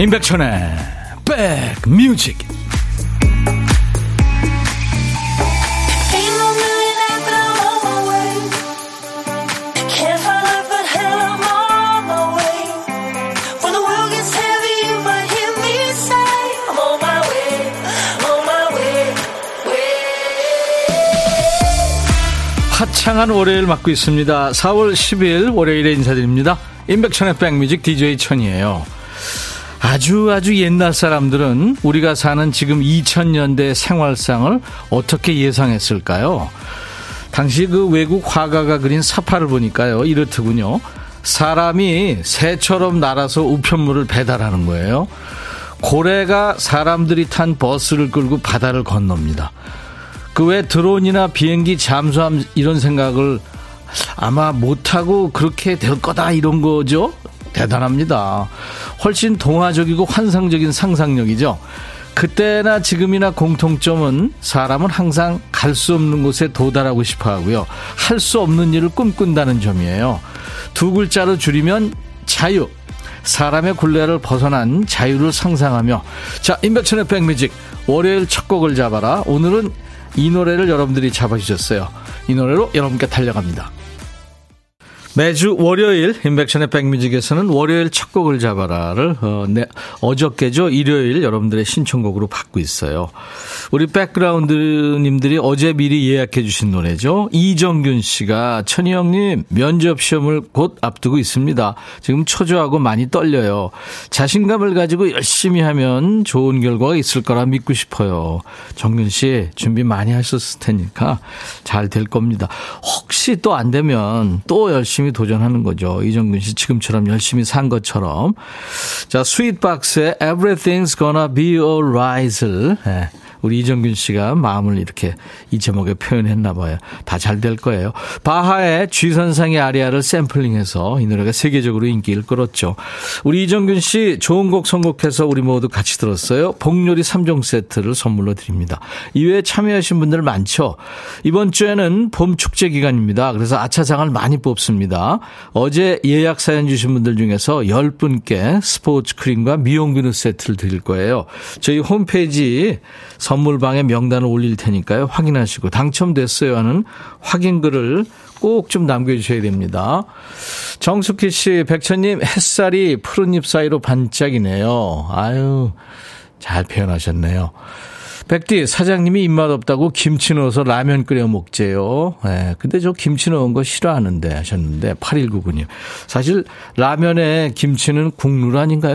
임백천의 백뮤직 화창한 월요일 맞고 있습니다. 4월 10일 월요일에 인사드립니다. 임백천의 백뮤직 DJ 천이에요. 아주 아주 옛날 사람들은 우리가 사는 지금 2000년대 생활상을 어떻게 예상했을까요? 당시 그 외국 화가가 그린 사파를 보니까요. 이렇더군요. 사람이 새처럼 날아서 우편물을 배달하는 거예요. 고래가 사람들이 탄 버스를 끌고 바다를 건넙니다. 그 외 드론이나 비행기 잠수함 이런 생각을 아마 못하고 그렇게 될 거다 이런 거죠. 대단합니다. 훨씬 동화적이고 환상적인 상상력이죠. 그때나 지금이나 공통점은 사람은 항상 갈 수 없는 곳에 도달하고 싶어 하고요. 할 수 없는 일을 꿈꾼다는 점이에요. 두 글자로 줄이면 자유. 사람의 굴레를 벗어난 자유를 상상하며 자 임백천의 백뮤직 월요일 첫 곡을 잡아라 오늘은 이 노래를 여러분들이 잡아주셨어요 이 노래로 여러분께 달려갑니다 매주 월요일 인백션의 백뮤직에서는 월요일 첫 곡을 잡아라를 어, 네, 어저께죠 일요일 여러분들의 신청곡으로 받고 있어요. 우리 백그라운드님들이 어제 미리 예약해 주신 노래죠. 이정균 씨가 천희 형님 면접 시험을 곧 앞두고 있습니다. 지금 초조하고 많이 떨려요. 자신감을 가지고 열심히 하면 좋은 결과가 있을 거라 믿고 싶어요. 정균 씨 준비 많이 하셨을 테니까 잘 될 겁니다. 혹시 또 안 되면 또 열심히 열심히 도전하는 거죠. 이정균 씨 지금처럼 열심히 산 것처럼. 자, 스윗박스의 Everything's Gonna Be Alright을 네. 우리 이정균 씨가 마음을 이렇게 이 제목에 표현했나 봐요. 다 잘 될 거예요. 바하의 G선상의 아리아를 샘플링해서 이 노래가 세계적으로 인기를 끌었죠. 우리 이정균 씨 좋은 곡 선곡해서 우리 모두 같이 들었어요. 복요리 3종 세트를 선물로 드립니다. 이외에 참여하신 분들 많죠. 이번 주에는 봄 축제 기간입니다. 그래서 아차상을 많이 뽑습니다. 어제 예약 사연 주신 분들 중에서 10분께 스포츠 크림과 미용 비누 세트를 드릴 거예요. 저희 홈페이지 선물방에 명단을 올릴 테니까요. 확인하시고 당첨됐어요 하는 확인글을 꼭 좀 남겨주셔야 됩니다. 정숙희 씨, 백천님 햇살이 푸른 잎 사이로 반짝이네요. 아유, 잘 표현하셨네요. 백디 사장님이 입맛 없다고 김치 넣어서 라면 끓여 먹재요. 예. 근데 저 김치 넣은 거 싫어하는데 하셨는데 8199님. 사실 라면에 김치는 국룰 아닌가요?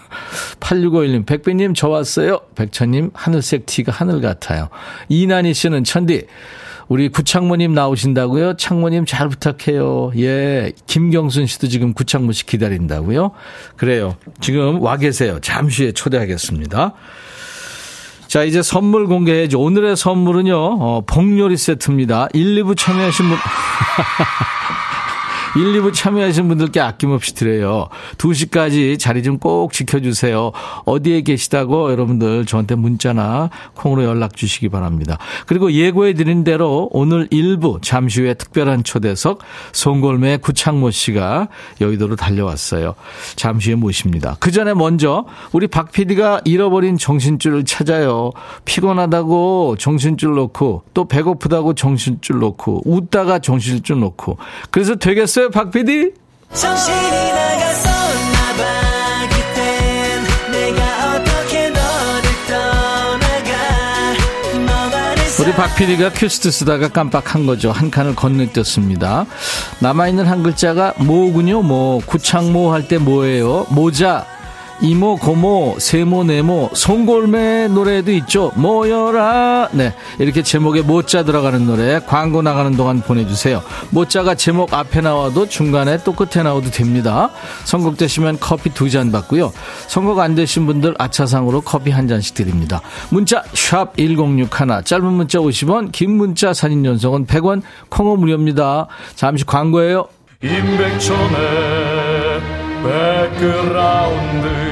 8651님, 백배님 저 왔어요. 백천님 하늘색 티가 하늘 같아요. 이난희 씨는 천디 우리 구창모님 나오신다고요? 창모님 잘 부탁해요. 예. 김경순 씨도 지금 구창모 씨 기다린다고요? 그래요. 지금 와 계세요. 잠시 후에 초대하겠습니다. 자, 이제 선물 공개해야죠. 오늘의 선물은요, 어, 복요리 세트입니다. 1, 2부 참여하신 분. 1, 2부 참여하신 분들께 아낌없이 드려요. 2시까지 자리 좀 꼭 지켜주세요. 어디에 계시다고 여러분들 저한테 문자나 콩으로 연락 주시기 바랍니다. 그리고 예고해 드린 대로 오늘 1부 잠시 후에 특별한 초대석 송골매 구창모 씨가 여의도로 달려왔어요. 잠시 후에 모십니다. 그 전에 먼저 우리 박 PD가 잃어버린 정신줄을 찾아요. 피곤하다고 정신줄 놓고 또 배고프다고 정신줄 놓고 웃다가 정신줄 놓고 그래서 되겠어요? 있어요, 박 PD? 정신이 나갔었나봐. 우리 박 PD가 퀘스트 쓰다가 깜빡한 거죠. 한 칸을 건너뛰었습니다. 남아있는 한 글자가 모군요, 뭐. 구창모 할 때 뭐예요? 모자. 이모, 고모, 세모, 네모, 송골매 노래도 있죠. 모여라. 네. 이렇게 제목에 모자 들어가는 노래 광고 나가는 동안 보내주세요. 모자가 제목 앞에 나와도 중간에 또 끝에 나와도 됩니다. 선곡되시면 커피 두 잔 받고요. 선곡 안 되신 분들 아차상으로 커피 한 잔씩 드립니다. 문자 샵 1061, 짧은 문자 50원, 긴 문자 사진 연속은 100원, 콩은 무료입니다. 잠시 광고예요. 임백천의 백그라운드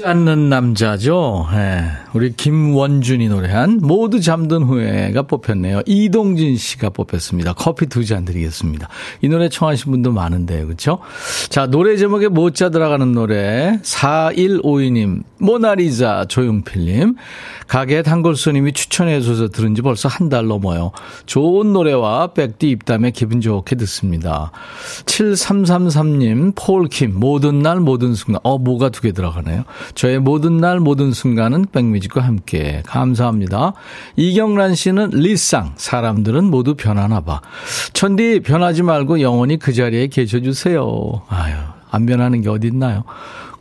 늙지 않는 남자죠. 네. 우리 김원준이 노래한 모두 잠든 후에가 뽑혔네요. 이동진 씨가 뽑혔습니다. 커피 두 잔 드리겠습니다. 이 노래 청하신 분도 많은데요. 그렇죠? 자, 노래 제목에 못자 들어가는 노래 4152님, 모나리자 조용필 님, 가게 단골 손 님이 추천해 줘서 들은 지 벌써 한 달 넘어요. 좋은 노래와 백디 입담에 기분 좋게 듣습니다. 7333님, 폴킴, 모든 날 모든 순간. 어, 뭐가 두 개 들어가네요. 저의 모든 날 모든 순간은 백뮤직과 함께. 감사합니다. 이경란 씨는 리쌍, 사람들은 모두 변하나 봐. 천디, 변하지 말고 영원히 그 자리에 계셔주세요. 아유, 안 변하는 게 어딨나요?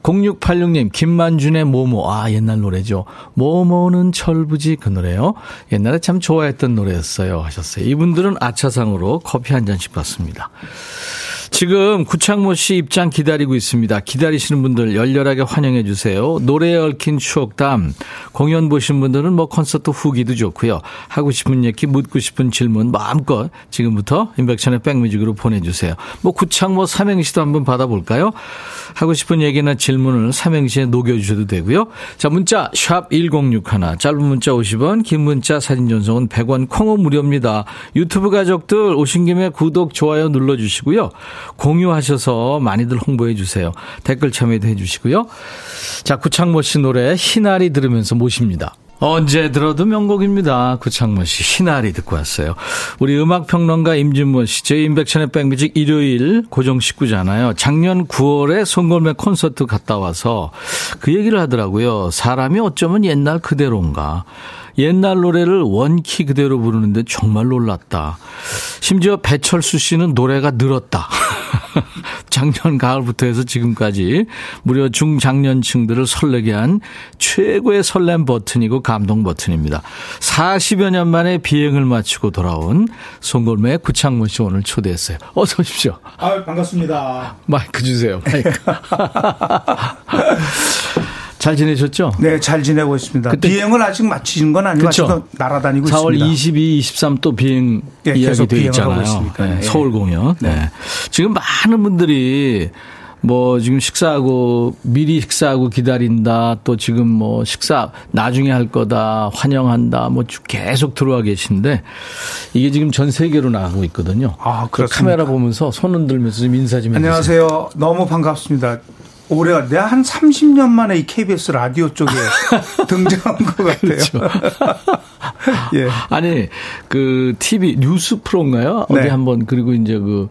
0686님, 김만준의 모모. 아, 옛날 노래죠. 모모는 철부지 그 노래요. 옛날에 참 좋아했던 노래였어요. 하셨어요. 이분들은 아차상으로 커피 한 잔씩 받습니다. 지금 구창모 씨 입장 기다리고 있습니다. 기다리시는 분들 열렬하게 환영해 주세요. 노래에 얽힌 추억담, 공연 보신 분들은 뭐 콘서트 후기도 좋고요. 하고 싶은 얘기, 묻고 싶은 질문 마음껏 지금부터 인백션의 백뮤직으로 보내주세요. 뭐 구창모 삼행시도 한번 받아볼까요? 하고 싶은 얘기나 질문을 삼행시에 녹여주셔도 되고요. 자 문자 샵 1061, 짧은 문자 50원, 긴 문자 사진 전송은 100원, 콩은 무료입니다. 유튜브 가족들 오신 김에 구독, 좋아요 눌러주시고요. 공유하셔서 많이들 홍보해 주세요. 댓글 참여도 해 주시고요. 자, 구창모 씨 노래 희나리 들으면서 모십니다. 언제 들어도 명곡입니다. 구창모 씨, 희나리 듣고 왔어요. 우리 음악평론가 임진모 씨, 저희 인백션의 백뮤직 일요일 고정 식구잖아요. 작년 9월에 송골매 콘서트 갔다 와서 그 얘기를 하더라고요. 사람이 어쩌면 옛날 그대로인가. 옛날 노래를 원키 그대로 부르는데 정말 놀랐다. 심지어 배철수 씨는 노래가 늘었다. 작년 가을부터 해서 지금까지 무려 중장년층들을 설레게 한 최고의 설렘 버튼이고 감동 버튼입니다. 40여 년 만에 비행을 마치고 돌아온 송골매 구창모 씨 오늘 초대했어요. 어서 오십시오. 아, 반갑습니다. 마이크 주세요. 마이크. 잘 지내셨죠? 네, 잘 지내고 있습니다. 비행을 아직 마치는 건 아니고. 아직 날아다니고 4월 있습니다. 22, 23 또 비행 네, 이야기 되어 있잖아요. 네, 서울 공연. 네. 네. 지금 많은 분들이 뭐 지금 식사하고 미리 식사하고 기다린다 또 지금 뭐 식사 나중에 할 거다 환영한다 뭐 계속 들어와 계신데 이게 지금 전 세계로 나가고 있거든요. 아, 그렇습니까? 카메라 보면서 손 흔들면서 좀 인사 좀 해주세요. 안녕하세요. 너무 반갑습니다. 올해가 내가 한 30년 만에 이 KBS 라디오 쪽에 등장한 것 같아요. 그렇죠. 예. 아니 그 TV 뉴스 프로인가요? 네. 어디 한번 그리고 이제 그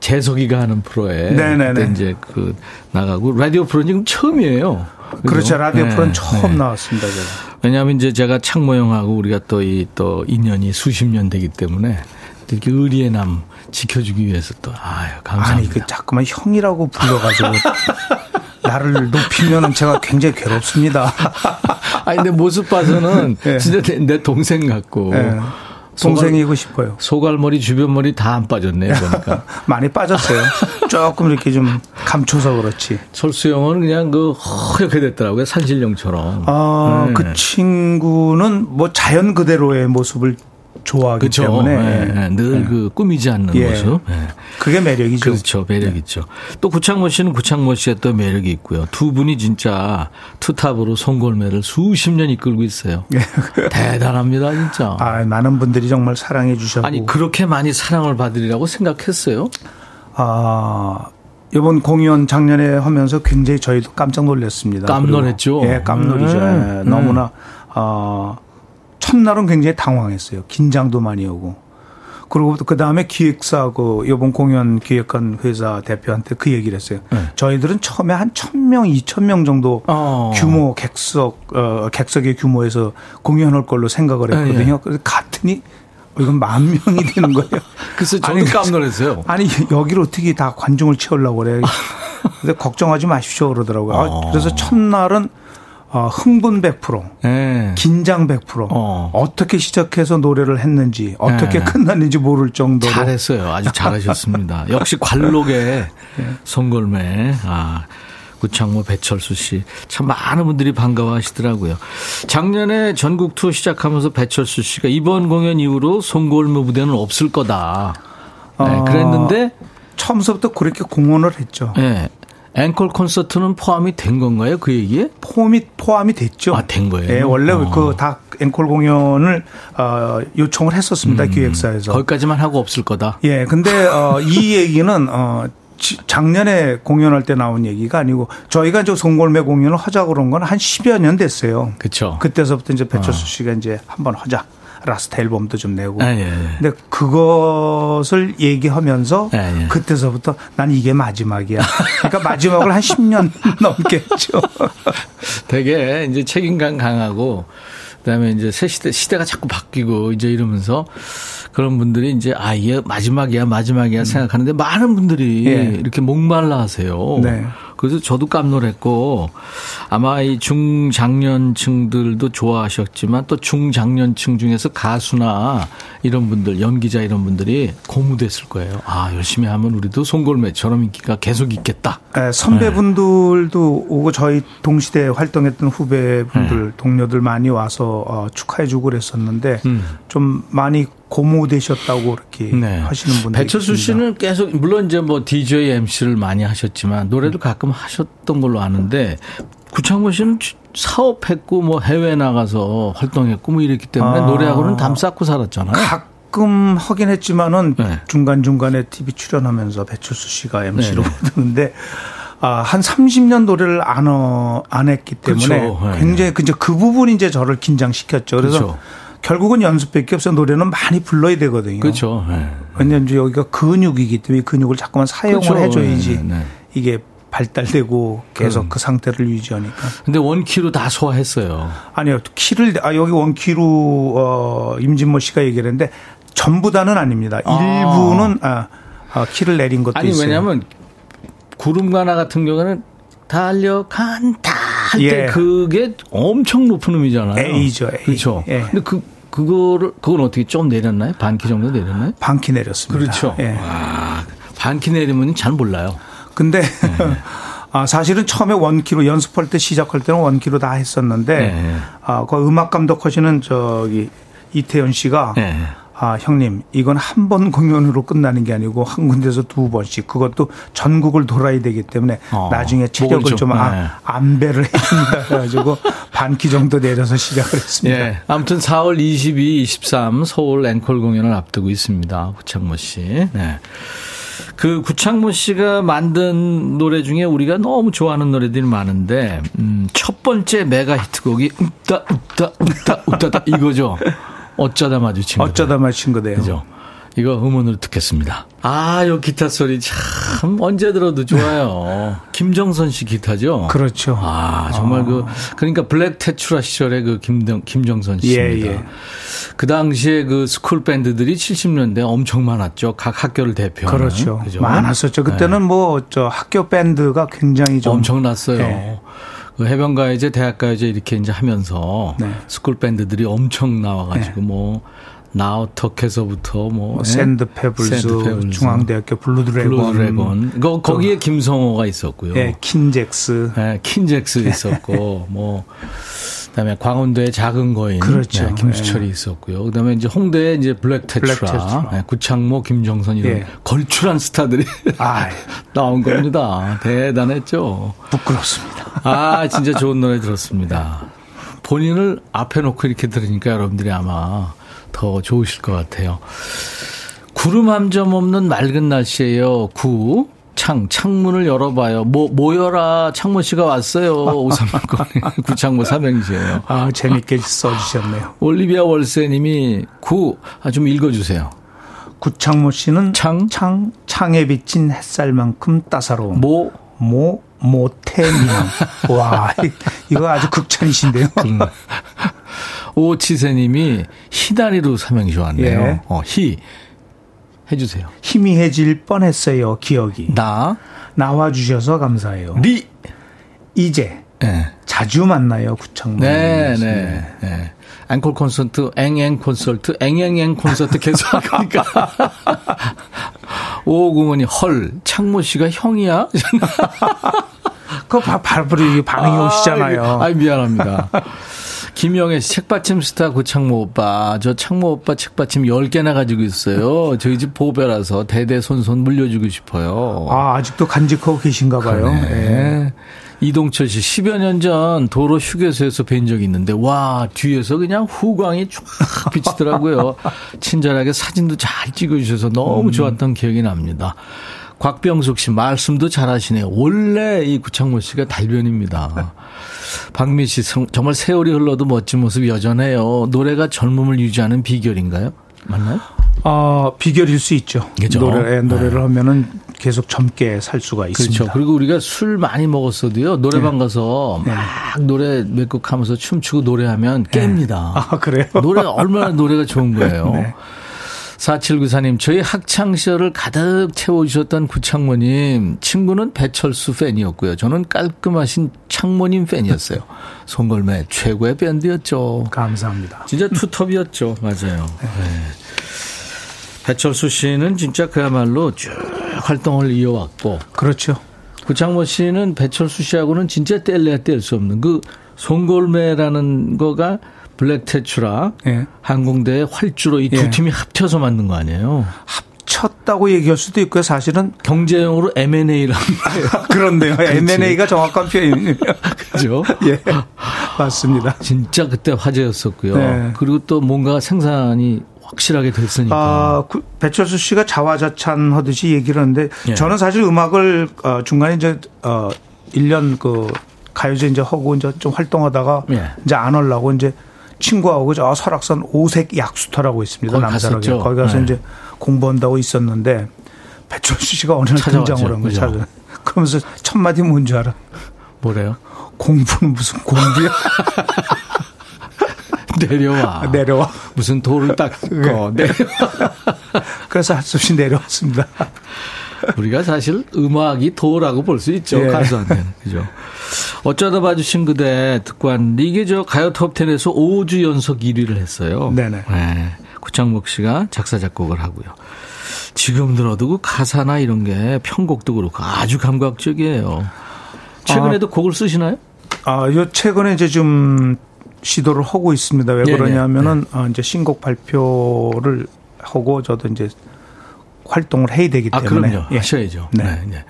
재석이가 하는 프로에 네네네. 그때 이제 그 나가고 라디오 프로는 지금 처음이에요. 그죠? 그렇죠. 라디오 네. 프로는 처음 네. 나왔습니다. 제가. 왜냐하면 이제 제가 창모형하고 우리가 또이또 인연이 수십 년 되기 때문에 이렇게 의리의 남 지켜주기 위해서 또 아유 감사합니다. 아니 그 자꾸만 형이라고 불러가지고 나를 높이면 제가 굉장히 괴롭습니다. 아니 근데 모습 봐서는 네. 진짜 내 동생 같고. 네. 동생이고 싶어요. 소갈머리, 주변머리 다 안 빠졌네요, 보니까. 많이 빠졌어요. 조금 이렇게 좀 감춰서 그렇지. 철수 형은 그냥 그 허옇게 됐더라고요, 산신령처럼. 아, 네. 그 친구는 뭐 자연 그대로의 모습을 좋아하기 그렇죠. 때문에 네, 네. 늘그 네. 꾸미지 않는 예. 모습. 네. 그게 매력이죠. 그렇죠. 매력 네. 있죠. 또 구창모 씨는 구창모 씨의 또 매력이 있고요. 두 분이 진짜 투탑으로 송골매를 수십 년 이끌고 있어요. 예. 대단합니다, 진짜. 아, 많은 분들이 정말 사랑해 주셨고. 아니, 그렇게 많이 사랑을 받으리라고 생각했어요? 아, 이번 공연 작년에 하면서 굉장히 저희도 깜짝 놀랐습니다. 깜놀했죠. 예, 깜놀이죠. 음. 예, 너무나 어, 첫날은 굉장히 당황했어요. 긴장도 많이 오고. 그리고 그 다음에 기획사하고 이번 공연 기획한 회사 대표한테 그 얘기를 했어요. 네. 저희들은 처음에 한 천 명 이천 명 정도 어. 규모 객석, 어, 객석의 규모에서 공연할 걸로 생각을 했거든요. 네. 그래서 갔더니 이건 만 명이 되는 거예요. 그래서 저도 깜놀했어요. 아니, 여기를 어떻게 다 관중을 채우려고 그래. 근데 걱정하지 마십시오 그러더라고요. 어. 그래서 첫날은 어, 흥분 100%, 네. 긴장 100%, 어. 어떻게 시작해서 노래를 했는지, 어떻게 네. 끝났는지 모를 정도로. 잘했어요. 아주 잘하셨습니다. 역시 관록의 네. 송골매. 아. 구창모, 배철수 씨. 참 많은 분들이 반가워 하시더라고요. 작년에 전국 투어 시작하면서 배철수 씨가 이번 공연 이후로 송골무 무대는 없을 거다. 네, 어, 그랬는데 처음부터 그렇게 공언을 했죠. 네. 앵콜 콘서트는 포함이 된 건가요? 그 얘기에? 포함이 포함이 됐죠. 아, 된 거예요. 네, 원래 어. 그다 앵콜 공연을 어, 요청을 했었습니다. 음, 기획사에서. 거기까지만 하고 없을 거다. 예. 근데 어, 이 얘기는 어 작년에 공연할 때 나온 얘기가 아니고 저희가 이제 송골매 공연을 하자 그런 건 한 10여 년 됐어요. 그렇죠. 그때서부터 이제 배철수 어. 씨가 이제 한번 하자. last 앨범도 좀 내고. 아, 예, 예. 근데 그것을 얘기하면서 예, 예. 그때서부터 난 이게 마지막이야. 그러니까 마지막을 한 10년 넘게 했죠. 되게 이제 책임감 강하고 그다음에 이제 새 시대 시대가 자꾸 바뀌고 이제 이러면서 그런 분들이 이제 아 이게 마지막이야 마지막이야 음. 생각하는데 많은 분들이 예. 이렇게 목말라 하세요. 네. 그래서 저도 깜놀했고 아마 이 중장년층들도 좋아하셨지만 또 중장년층 중에서 가수나 이런 분들 연기자 이런 분들이 고무됐을 거예요. 아 열심히 하면 우리도 송골매처럼 인기가 계속 있겠다. 네, 선배분들도 네. 오고 저희 동시대 활동했던 후배분들 네. 동료들 많이 와서 어, 축하해주고 그랬었는데 음. 좀 많이 고무되셨다고 이렇게 네. 하시는 분들 배철수 씨는 계속 물론 이제 뭐 DJ MC를 많이 하셨지만 노래도 가끔 하셨던 걸로 아는데 구창모 씨는 사업했고 뭐 해외 나가서 활동했고 뭐 이랬기 때문에 아. 노래하고는 담 쌓고 살았잖아요. 가끔 하긴 했지만은 네. 중간 중간에 TV 출연하면서 배철수 씨가 MC로 부르는데. 아, 한 30년 노래를 안, 어, 안 했기 때문에 그렇죠. 네. 굉장히 그, 그 부분이 이제 저를 긴장시켰죠. 그래서 그렇죠. 결국은 연습밖에 없어 노래는 많이 불러야 되거든요. 그렇죠. 네. 왜냐하면 여기가 근육이기 때문에 근육을 자꾸만 사용을 그렇죠. 해줘야지 네, 네. 이게 발달되고 계속 음. 그 상태를 유지하니까. 근데 원키로 다 소화했어요. 아니요. 키를, 아, 여기 원키로, 어, 임진모 씨가 얘기를 했는데 전부 다는 아닙니다. 아. 일부는, 아, 아, 키를 내린 것도 아니, 있어요. 왜냐면 구름가나 같은 경우는 달려간다 할때 예. 그게 엄청 높은 음이잖아요. A죠. A. 그렇죠. 예. 근데 그 그거를 그건 어떻게 좀 내렸나요? 반 키 정도 내렸나요? 반 키 내렸습니다. 그렇죠. 예. 와, 반키 내리면 잘 몰라요. 근데 네. 아, 사실은 처음에 원키로 연습할 때 시작할 때는 원키로 다 했었는데 네. 아, 그 음악 감독하시는 저기 이태현 씨가 네. 아, 형님, 이건 한 번 공연으로 끝나는 게 아니고 한 군데서 두 번씩 그것도 전국을 돌아야 되기 때문에 어, 나중에 체력을 좀 아, 네. 안배를 해야 된다 해가지고 반키 정도 내려서 시작을 했습니다. 예. 아무튼 4월 22, 23 서울 앵콜 공연을 앞두고 있습니다. 구창모 씨. 네. 그 구창모 씨가 만든 노래 중에 우리가 너무 좋아하는 노래들이 많은데 음, 첫 번째 메가 히트곡이 웃다 웃다 웃다 웃다 이거죠. 어쩌다 마주친 거다. 어쩌다 마주친 거네요. 그죠? 이거 음원으로 듣겠습니다. 아, 요 기타 소리 참 언제 들어도 좋아요. 김정선 씨 기타죠? 그렇죠. 아, 정말 그, 아. 그, 그러니까 블랙 테트라 시절의 그 김정, 김정선 씨입니다. 예, 예. 그 당시에 그 스쿨 밴드들이 70년대 엄청 많았죠. 각 학교를 대표하는. 그렇죠. 그죠? 많았었죠. 그때는 네. 뭐저 학교 밴드가 굉장히 좀 엄청났어요. 네. 그 해변가요제, 대학가요제 이렇게 이제 하면서 네. 스쿨 밴드들이 엄청 나와가지고 네. 뭐 나우터에서부터 뭐, 뭐 예? 샌드 페블즈, 샌드페블즈, 중앙대학교 블루 드래곤, 블루 드래곤. 거, 거기에 김성호가 있었고요. 네, 킨잭스, 네, 킨잭스 있었고 뭐 그다음에 광운대의 작은 거인, 그렇죠. 네, 김수철이 네. 있었고요. 그다음에 이제 홍대에 이제 블랙 테트라, 네, 구창모, 김정선 이런 예. 걸출한 스타들이 아, 나온 겁니다. 대단했죠. 부끄럽습니다. 아, 진짜 좋은 노래 들었습니다. 본인을 앞에 놓고 이렇게 들으니까 여러분들이 아마 더 좋으실 것 같아요. 구름 한 점 없는 맑은 날씨예요. 구. 창, 창문을 열어봐요. 뭐, 모여라. 창모 씨가 왔어요. 오삼만권 구창모 삼행시예요. 아, 재밌게 써주셨네요. 올리비아 월세님이 구, 아, 좀 읽어주세요. 구창모 씨는 창, 창, 창에 비친 햇살만큼 따사로운 모, 모, 모태미남. 와, 이거 아주 극찬이신데요. 음. 오치세님이 희다리로 삼행시 왔네요. 예. 어, 희. 해주세요. 희미해질 뻔했어요, 기억이. 나. 나와 주셔서 감사해요. 리. 이제. 네. 자주 만나요, 구창모. 네, 네, 네. 앵콜 콘서트, 앵앵 콘서트, 앵앵앵 콘서트 계속 하니까. 오공원이 헐, 창모 씨가 형이야? 그 바로 반응이 아, 오시잖아요. 아, 미안합니다. 김영애 책받침 스타 고창모 오빠. 저 창모 오빠 책받침 10개나 가지고 있어요. 저희 집 보배라서 대대손손 물려주고 싶어요. 아, 아직도 간직하고 계신가 봐요. 네. 이동철 씨, 10여 년 전 도로 휴게소에서 뵌 적이 있는데, 와, 뒤에서 그냥 후광이 쫙 비치더라고요. 친절하게 사진도 잘 찍어주셔서 너무 음. 좋았던 기억이 납니다. 곽병숙 씨 말씀도 잘하시네요. 원래 이 구창모 씨가 달변입니다. 박민 씨 정말 세월이 흘러도 멋진 모습 여전해요. 노래가 젊음을 유지하는 비결인가요? 맞나요? 어, 비결일 수 있죠. 그렇죠? 노래, 노래를 네. 하면은 계속 젊게 살 수가 있습니다. 그렇죠. 그리고 우리가 술 많이 먹었어도요. 노래방 네. 가서 네. 막 노래 몇 곡 하면서 춤추고 노래하면 네. 깹니다. 아, 그래요? 노래 얼마나 노래가 좋은 거예요. 네. 4794님, 저희 학창시절을 가득 채워주셨던 구창모님, 친구는 배철수 팬이었고요. 저는 깔끔하신 창모님 팬이었어요. 송골매 최고의 밴드였죠. 감사합니다. 진짜 투톱이었죠. 맞아요. 네. 배철수 씨는 진짜 그야말로 쭉 활동을 이어왔고. 그렇죠. 구창모 씨는 배철수 씨하고는 진짜 뗄래야 뗄 수 없는 그 송골매라는 거가 블랙 테츄라 예. 항공대 활주로 이두 예. 팀이 합쳐서 만든 거 아니에요? 합쳤다고 얘기할 수도 있고요. 사실은 경제용으로 M&A를 합니다. 그런데요. M&A가 정확한 표현이에요. 그죠? 예. 맞습니다. 진짜 그때 화제였었고요. 네. 그리고 또 뭔가 생산이 확실하게 됐으니까. 아, 배철수 씨가 자화자찬 하듯이 얘기를 하는데 예. 저는 사실 음악을 어, 중간에 이제 어 1년 그 가요제 이제 하고 이제 좀 활동하다가 예. 이제 안 하려고 이제 친구하고 저 설악산 오색 약수터라고 있습니다. 남산역에. 거기 가서 네. 이제 공부한다고 있었는데 배철수 씨가 어느 날 등장을 한. 찾아. 그러면서 첫 마디 뭔지 알아? 뭐래요? 공부는 무슨 공부야? 내려와. 아, 내려와. 무슨 돌을 닦고 네. 내려와. 그래서 할 수 없이 내려왔습니다. 우리가 사실 음악이 도라고 볼 수 있죠. 예. 가수한테는. 그죠. 어쩌다 봐주신 그대 듣고 왔는데 이게 저 가요 톱10에서 5주 연속 1위를 했어요. 네네. 네. 구창목 씨가 작사, 작곡을 하고요. 지금 들어도 그 가사나 이런 게 편곡도 그렇고 아주 감각적이에요. 최근에도 아, 곡을 쓰시나요? 아, 요 최근에 이제 좀 시도를 하고 있습니다. 왜 그러냐면은 네. 어, 이제 신곡 발표를 하고 저도 이제 활동을 해야 되기 아, 때문에 아, 그럼요. 예. 하셔야죠. 네. 네. 네.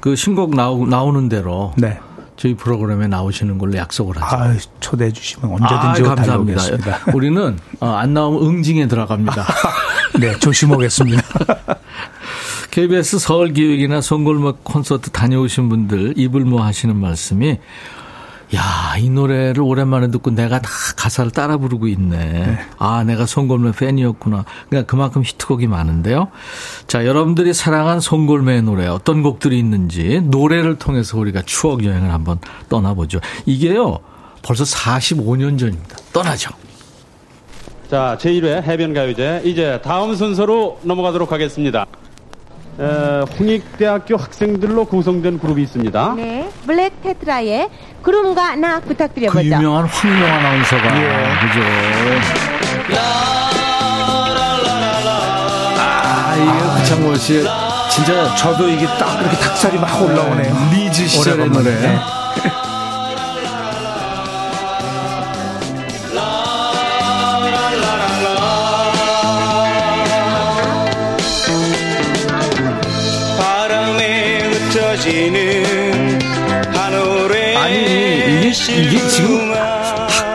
그 신곡 나오, 나오는 대로 네. 저희 프로그램에 나오시는 걸로 약속을 하죠. 아, 초대해 주시면 언제든지 아, 감사합니다. 우리는 어, 안 나오면 응징에 들어갑니다. 네, 조심하겠습니다. KBS 서울 기획이나 송골목 콘서트 다녀오신 분들 입을 모 하시는 말씀이 야, 이 노래를 오랜만에 듣고 내가 다 가사를 따라 부르고 있네. 네. 아, 내가 송골매 팬이었구나. 그러니까 그만큼 히트곡이 많은데요. 자, 여러분들이 사랑한 송골매의 노래 어떤 곡들이 있는지 노래를 통해서 우리가 추억 여행을 한번 떠나보죠. 이게요, 벌써 45년 전입니다. 떠나죠. 자, 제1회 해변가요제 이제 다음 순서로 넘어가도록 하겠습니다. 에, 홍익대학교 학생들로 구성된 그룹이 있습니다. 네, 블랙 테트라의 구름과 나 부탁드려보죠. 그 유명한 황명 아나운서가 예. 그죠. 아 이게 구창모 씨 진짜 저도 이게 딱 그렇게 닭살이 막 올라오네요. 리즈 시절의 노래. 이게 지금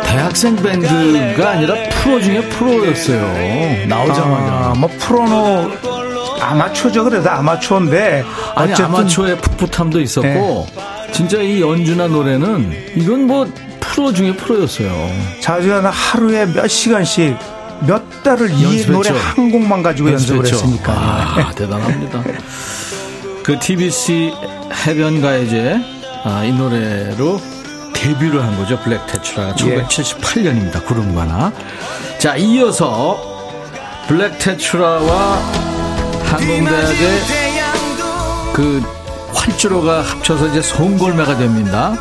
대학생 밴드가 아니라 프로 중에 프로였어요. 나오자마자. 아, 뭐 프로노 아마추어죠. 그래도 아마추어인데 아니 아마추어의 풋풋함도 있었고 네. 진짜 이 연주나 노래는 이건 뭐 프로 중에 프로였어요. 자주는 하루에 몇 시간씩 몇 달을 이 노래 한 곡만 가지고 연습을. 했으니까. 아, 대단합니다. 그 TBC 해변가요제 아, 이 노래로 데뷔를 한 거죠. 블랙 테츄라가 1978년입니다. 예. 구름과나. 자, 이어서 블랙 테츄라와 항공대학의 그 활주로가 합쳐서 이제 송골매가 됩니다.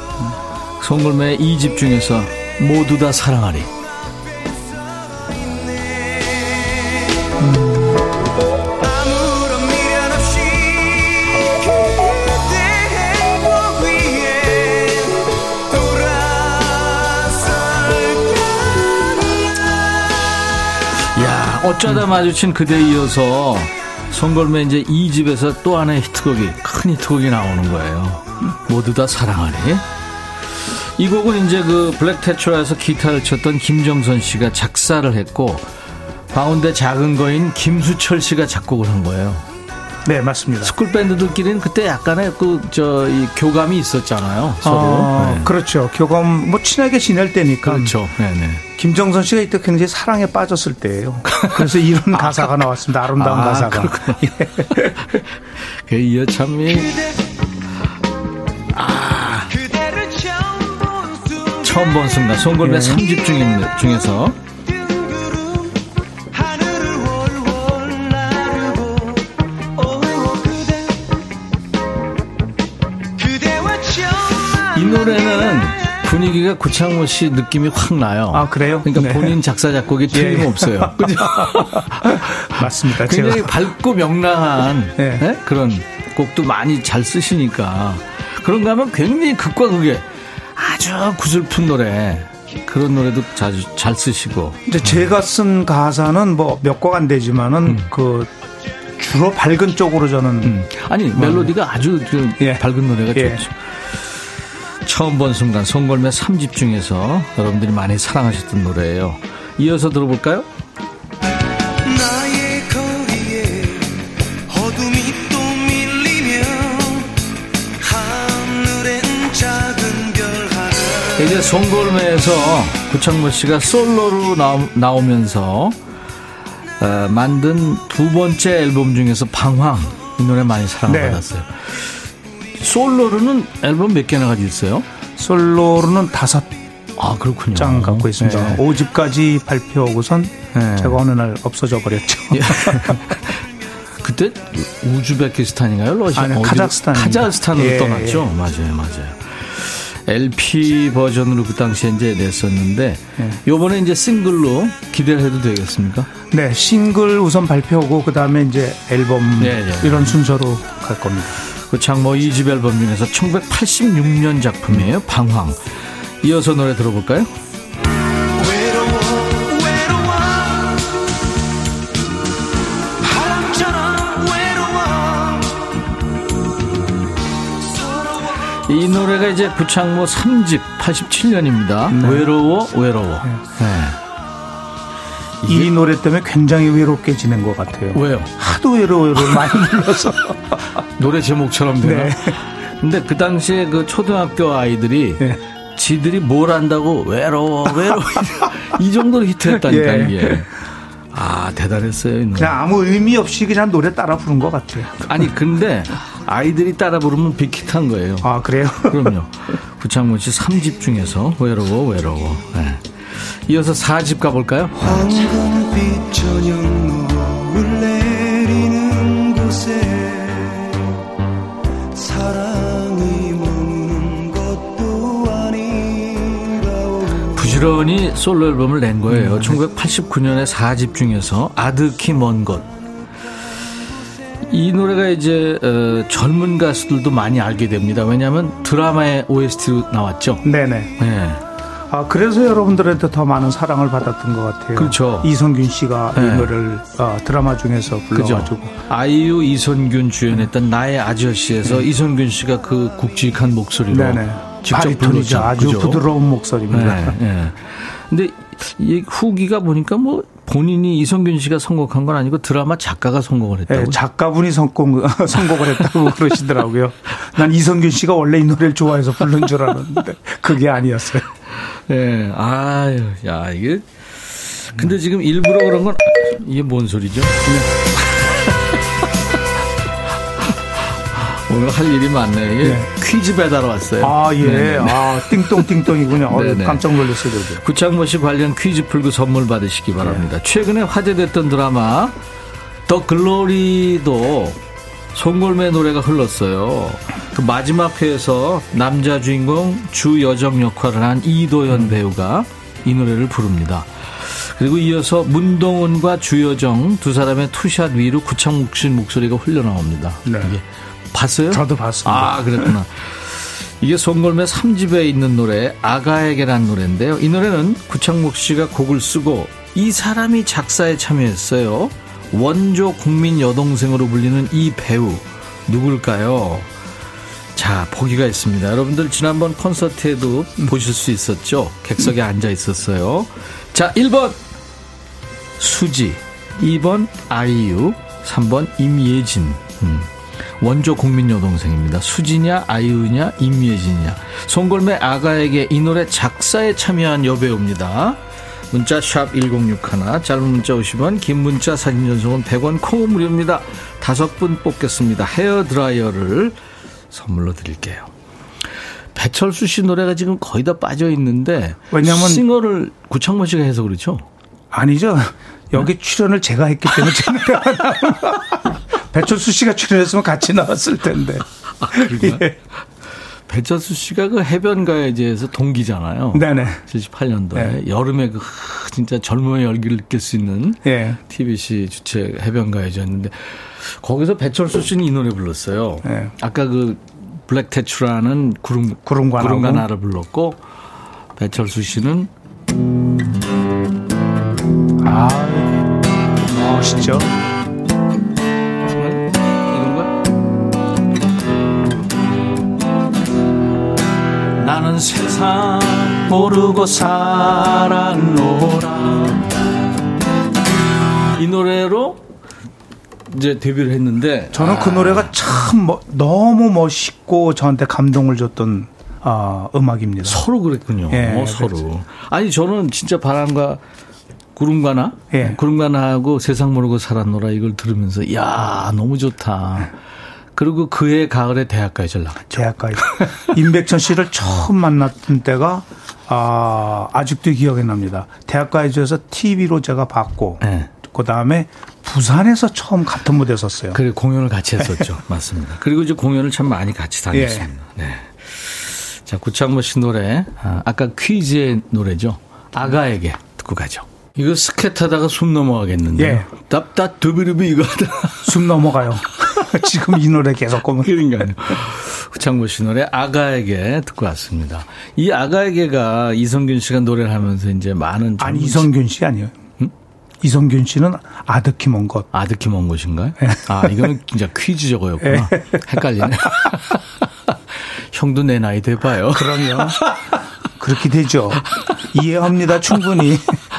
송골매 2집 중에서 모두 다 사랑하리. 어쩌다 마주친 그대 이어서 송골매 이제 이 집에서 또 하나의 히트곡이 큰 히트곡이 나오는 거예요. 모두 다 사랑하리. 이 곡은 이제 그 블랙 테트라에서 기타를 쳤던 김정선 씨가 작사를 했고 광운대 작은 거인 김수철 씨가 작곡을 한 거예요. 네, 맞습니다. 스쿨 밴드들끼리는 그때 약간의 그 저 이 교감이 있었잖아요. 서로. 어, 네. 그렇죠. 교감 뭐 친하게 지낼 때니까. 그렇죠. 네 네. 김정선 씨가 이때 굉장히 사랑에 빠졌을 때예요. 그래서 이런 가사가 나왔습니다. 아름다운 아, 가사가. 그 이어 참이 그대를 처음 본 순간 송골매 예. 삼 3집 중에, 중에서 분위기가 구창모 씨 느낌이 확 나요. 아, 그래요? 그러니까 네. 본인 작사 작곡이 틀림없어요. 그죠? 맞습니다. 굉장히 제가. 밝고 명랑한 네. 네? 그런 곡도 많이 잘 쓰시니까 그런가 하면 굉장히 극과 극의 아주 구슬픈 노래 그런 노래도 자주 잘 쓰시고 이제 제가 쓴 가사는 뭐 몇 곡 안 되지만은 그 주로 밝은 쪽으로 저는 음. 아니 멜로디가 아주 그 예. 밝은 노래가 예. 좋죠. 처음 본 순간 송골매 3집 중에서 여러분들이 많이 사랑하셨던 노래예요. 이어서 들어볼까요? 이제 송골매에서 구창모 씨가 솔로로 나오, 나오면서 어, 만든 두 번째 앨범 중에서 방황 이 노래 많이 사랑을 네. 받았어요. 솔로로는 앨범 몇 개나 가지고 있어요? 솔로로는 다섯 아 그렇군요. 장 갖고 있습니다. 네. 5집까지 발표하고선 네. 제가 어느 날 없어져 버렸죠. 예. 그때 우즈베키스탄인가요? 러시아? 아니, 카자흐스탄입니다. 카자흐스탄으로 예, 떠났죠. 맞아요, 맞아요. LP 버전으로 그 당시에 이제 냈었는데 예. 요번에 이제 싱글로 기대를 해도 되겠습니까? 네, 싱글 우선 발표하고 그 다음에 이제 앨범 네, 네. 이런 순서로 갈 겁니다. 그 장모 2집 앨범 중에서 1986년 작품이에요. 방황. 이어서 노래 들어볼까요? 이 노래가 이제 구창모 3집 87년입니다. 외로워 외로워. 네. 이 노래 때문에 굉장히 외롭게 지낸 것 같아요. 왜요? 하도 외로워요. 많이 불러서. 노래 제목처럼 되나? 네. 근데 그 당시에 그 초등학교 아이들이 네. 지들이 뭘 안다고 외로워 외로워 이 정도로 히트했다니까 예. 이게. 아 대단했어요. 이 노래. 그냥 아무 의미 없이 그냥 노래 따라 부른 것 같아요. 아니 근데 아이들이 따라 부르면 빅히트한 거예요. 아, 그래요? 그럼요. 구창모 씨 3집 중에서 외로워 외로워. 네. 이어서 4집 가볼까요? 부지런히 솔로 앨범을 낸 거예요. 1989년에 4집 중에서 아득히 먼 곳. 이 노래가 이제 어, 젊은 가수들도 많이 알게 됩니다. 왜냐하면 드라마의 OST로 나왔죠. 네네. 네. 아, 그래서 여러분들한테 더 많은 사랑을 받았던 것 같아요. 그렇죠. 이성균 씨가 네. 이 노래를 어, 드라마 중에서 그죠. 불러가지고. 아이유 이선균 주연했던 나의 아저씨에서 이선균 씨가 그 굵직한 목소리로 네네. 직접 바리톤이죠. 불렀죠. 아주 그죠? 부드러운 목소리입니다. 네, 네. 근데 이 후기가 보니까 뭐 본인이 이성균 씨가 선곡한 건 아니고 드라마 작가가 선곡을 했다고. 네, 작가분이 선곡, 선곡을 했다고 그러시더라고요. 난 이성균 씨가 원래 이 노래를 좋아해서 부른 줄 알았는데 그게 아니었어요. 네. 아유, 야, 이게. 근데 지금 일부러 그런 건, 이게 뭔 소리죠? 오늘 할 일이 많네. 이게 네. 퀴즈 배달 왔어요. 아, 예. 네네. 아, 띵똥띵똥이군요. 어, 네네. 깜짝 놀랐어요, 저도. 구창모 씨 관련 퀴즈 풀고 선물 받으시기 바랍니다. 최근에 화제됐던 드라마 더 글로리도 송골매 노래가 흘렀어요. 그 마지막 회에서 남자 주인공 주 여정 역할을 한 이도현 배우가 이 노래를 부릅니다. 그리고 이어서 문동은과 주여정 두 사람의 투샷 위로 구창모 씨 목소리가 흘러나옵니다. 네. 봤어요? 저도 봤습니다. 아, 그랬구나. 이게 송골매 3집에 있는 노래 아가에게란 노래인데요. 이 노래는 구창모 씨가 곡을 쓰고 이 사람이 작사에 참여했어요. 원조 국민 여동생으로 불리는 이 배우 누굴까요? 자, 보기가 있습니다. 여러분들 지난번 콘서트에도 보실 수 있었죠? 객석에 앉아 있었어요. 자, 1번 수지, 2번 아이유, 3번 임예진. 음. 원조 국민 여동생입니다. 수지냐, 아이유냐, 임예진이냐. 송골매 아가에게 이 노래 작사에 참여한 여배우입니다. 문자 샵 1061, 짧은 문자 50원, 긴 문자 사진 전송은 100원, 콩은 무료입니다. 다섯 분 뽑겠습니다. 헤어 드라이어를 선물로 드릴게요. 배철수 씨 노래가 지금 거의 다 빠져 있는데 왜냐면- 싱어를 구창모 씨가 해서 그렇죠. 아니죠. 여기 출연을 제가 했기 때문에 제가 배철수 씨가 출연했으면 같이 나왔을 텐데. 아? 예. 배철수 씨가 그 해변가요제에서 동기잖아요. 네네. 78년도에 네. 여름에 그 진짜 젊음의 열기를 느낄 수 있는 예. TBC 주최 해변가요제였는데 거기서 배철수 씨는 이 노래 불렀어요. 네. 아까 그 블랙 태츄라는 구름 구름관하고. 구름관하를 불렀고 배철수 씨는 아, 멋있죠. 세상 모르고 살았노라 이 노래로 이제 데뷔를 했는데 저는 그 노래가 참 뭐- 너무 멋있고 저한테 감동을 줬던 아, 음악입니다. 서로 그랬군요. 예, 어, 서로. 아니 저는 진짜 바람과 구름가나 예. 구름가나하고 세상 모르고 살았노라 이걸 들으면서 야 너무 좋다. 그리고 그해 가을에 대학가요제를 나갔죠. 대학가요. 임백천 씨를 처음 만났던 때가 아, 아직도 기억이 납니다. 대학가요제에서 TV로 제가 봤고 예. 그 다음에 부산에서 처음 같은 무대 섰어요. 그리고 공연을 같이 했었죠. 맞습니다. 그리고 이제 공연을 참 많이 같이 다녔습니다. 예. 네. 자, 구창모 씨 노래. 아, 아까 퀴즈의 노래죠. 아가에게 듣고 가죠. 이거 스케 타다가 숨 넘어가겠는데. 예. 답답 두비르비 이거 하다가. 숨 넘어가요. 지금 이 노래 계속 보면 그러니까요. 구창모 씨 노래 아가에게 듣고 왔습니다. 이 아가에게가 이성균 씨가 노래를 하면서 이제 많은 아니 이성균 씨 아니에요. 이성균 씨는 아드키 먼 것. 아드키 먼 곳인가요? 예. 아, 이거는 진짜 퀴즈 저거였구나. 헷갈리네. 형도 내 나이 돼봐요. 그럼요. 그렇게 되죠. 이해합니다. 충분히.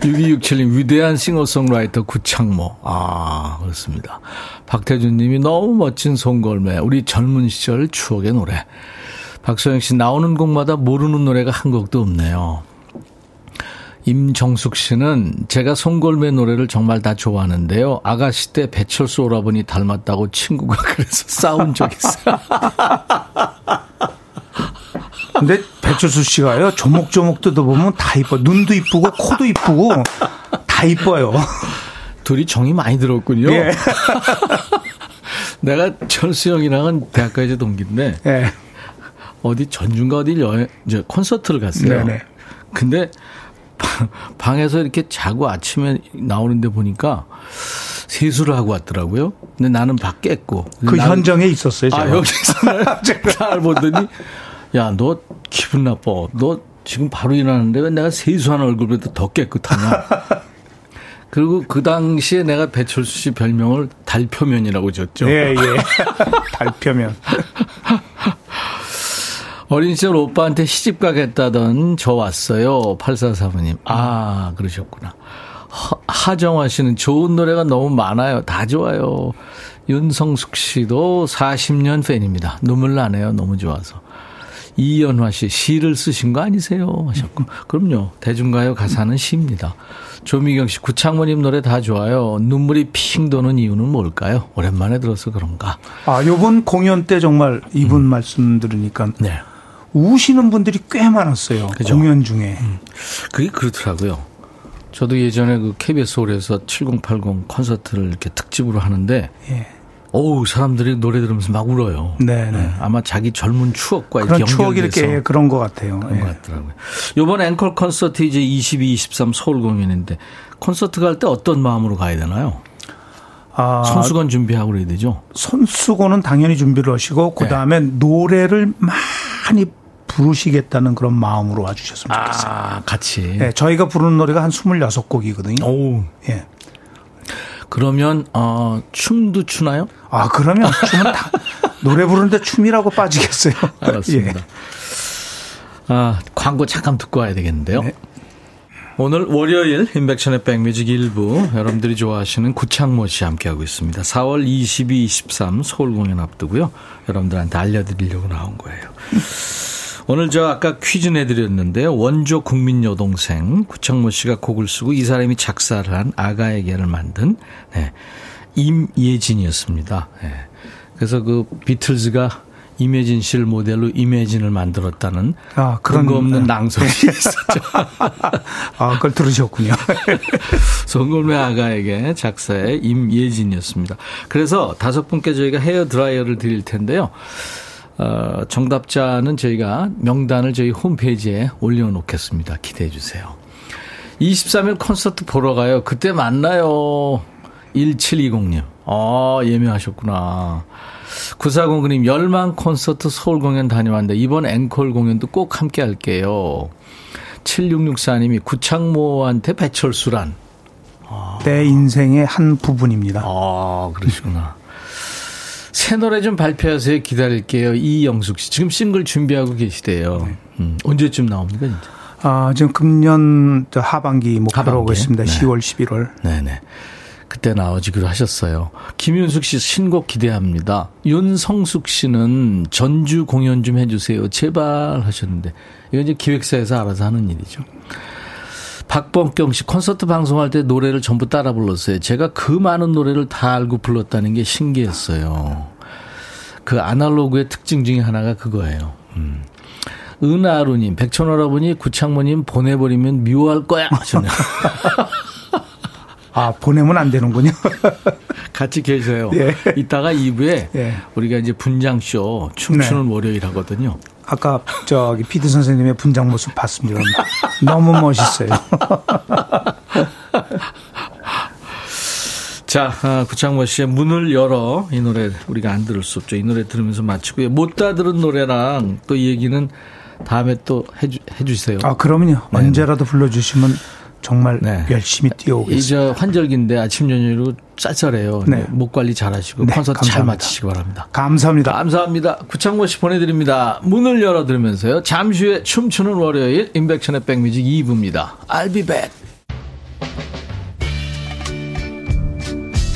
6267님, 위대한 싱어송라이터 구창모. 아, 그렇습니다. 박태준 님이 너무 멋진 송골매. 우리 젊은 시절 추억의 노래. 박소영 씨, 나오는 곡마다 모르는 노래가 한 곡도 없네요. 임정숙 씨는 제가 송골매 노래를 정말 다 좋아하는데요. 아가씨 때 배철수 오라버니 닮았다고 친구가 그래서 싸운 적 있어요. 근데 배철수 씨가요. 조목조목 뜯어보면 다 이뻐. 눈도 이쁘고 코도 이쁘고 다 이뻐요. 둘이 정이 많이 들었군요. 예. 내가 철수 형이랑은 대학가 이제 동기인데 예. 어디 전중가 어디 여행 이제 콘서트를 갔어요. 네네. 근데 방- 방에서 이렇게 자고 아침에 나오는데 보니까 세수를 하고 왔더라고요. 근데 나는 밖에 깼고. 그 나는- 현장에 있었어요. 제가. 아 여기서 날 보더니 야 너 기분 나빠. 너 지금 바로 일어나는데 왜 내가 세수한 얼굴보다 더 깨끗하냐. 그리고 그 당시에 내가 배철수 씨 별명을 달표면이라고 줬죠. 예, 예. 달표면. 어린 시절 오빠한테 시집 가겠다던 저 왔어요. 8445님. 아, 그러셨구나. 하, 하정화 씨는 좋은 노래가 너무 많아요. 다 좋아요. 윤성숙 씨도 40년 팬입니다. 눈물 나네요. 너무 좋아서. 이연화 씨, 시를 쓰신 거 아니세요? 하셨고. 그럼요. 대중가요 가사는 시입니다. 조미경 씨, 구창모님 노래 다 좋아요. 눈물이 핑 도는 이유는 뭘까요? 오랜만에 들어서 그런가. 아, 요번 공연 때 정말 이분 말씀 들으니까 네. 우시는 분들이 꽤 많았어요. 그죠? 공연 중에. 그게 그렇더라고요. 저도 예전에 그 KBS 홀에서 7080 콘서트를 이렇게 특집으로 하는데, 예. 어우, 사람들이 노래 들으면서 막 울어요. 네, 네. 아마 자기 젊은 추억과 그런 추억이 이렇게 그런 것 같아요. 그런 예. 것 같더라고요. 이번 앵콜 콘서트 이제 22, 23 서울 공연인데, 콘서트 갈 때 어떤 마음으로 가야 되나요? 아, 손수건 준비하고 그래야 되죠? 손수건은 당연히 준비를 하시고 그 다음에 노래를 많이 부르시겠다는 그런 마음으로 와주셨으면 좋겠어요. 아, 같이. 네, 저희가 부르는 노래가 한 26곡이거든요. 오. 예. 그러면 어 춤도 추나요? 아, 그러면 춤은 다, 노래 부르는데 춤이라고 빠지겠어요. 알았습니다. 예. 아, 광고 잠깐 듣고 와야 되겠는데요. 네. 오늘 월요일 인백션의 백뮤직 일부 여러분들이 좋아하시는 구창모 씨 함께하고 있습니다. 4월 22, 23 서울 공연 앞두고요. 여러분들한테 알려드리려고 나온 거예요. 오늘 저 아까 퀴즈 내드렸는데요. 원조 국민 여동생 구창모 씨가 곡을 쓰고 이 사람이 작사를 한 아가에게를 만든 네, 임예진이었습니다. 네. 그래서 그 비틀즈가 임예진 씨를 모델로 임예진을 만들었다는 아, 그런- 근거 없는 아. 낭송이 있었죠. 아, 그걸 들으셨군요. 송골매 아가에게 작사의 임예진이었습니다. 그래서 다섯 분께 저희가 헤어 드라이어를 드릴 텐데요. 어, 정답자는 저희가 명단을 저희 홈페이지에 올려놓겠습니다. 기대해 주세요. 23일 콘서트 보러 가요. 그때 만나요. 1720님. 아, 예매하셨구나. 9409님, 열망 콘서트 서울 공연 다녀왔는데, 이번 앵콜 공연도 꼭 함께 할게요. 7664님이 구창모한테 배철수란. 내 인생의 한 부분입니다. 아, 그러시구나. 새 노래 좀 발표하세요. 기다릴게요. 이영숙 씨. 지금 싱글 준비하고 계시대요. 음, 언제쯤 나옵니까, 진짜? 아, 지금 금년 저 하반기 목표로 하고? 있습니다. 네. 10월, 11월. 네네. 그때 나와주기로 하셨어요. 김윤숙 씨 신곡 기대합니다. 윤성숙 씨는 전주 공연 좀 해주세요. 제발 하셨는데. 이건 이제 기획사에서 알아서 하는 일이죠. 박범경 씨 콘서트 방송할 때 노래를 전부 따라 불렀어요. 제가 그 많은 노래를 다 알고 불렀다는 게 신기했어요. 그 아날로그의 특징 중에 하나가 그거예요. 음. 은하루님, 백천오라버니 구창모님 보내버리면 미워할 거야 하셨네요. 아, 보내면 안 되는군요. 같이 계세요. 예. 이따가 2부에 예. 우리가 이제 분장쇼 춤추는 월요일 하거든요. 아까 저기 피디 선생님의 분장 모습 봤습니다. 너무 멋있어요. 자, 아, 구창모 씨의 문을 열어 이 노래 우리가 안 들을 수 없죠. 이 노래 들으면서 마치고요. 못 다 들은 노래랑 또 이 얘기는 다음에 또 해주, 해주세요. 아, 그러면요. 네, 언제라도 불러주시면 정말 네. 열심히 뛰어오겠습니다. 이제 환절기인데 아침 저녁으로 쌀쌀해요. 네. 목 관리 잘하시고 네, 콘서트 잘 감사합니다. 마치시기 바랍니다. 감사합니다. 감사합니다. 구창모 씨 보내드립니다. 문을 열어 들으면서요. 잠시 후에 춤추는 월요일 인백션의 백뮤직 2부입니다. I'll be back.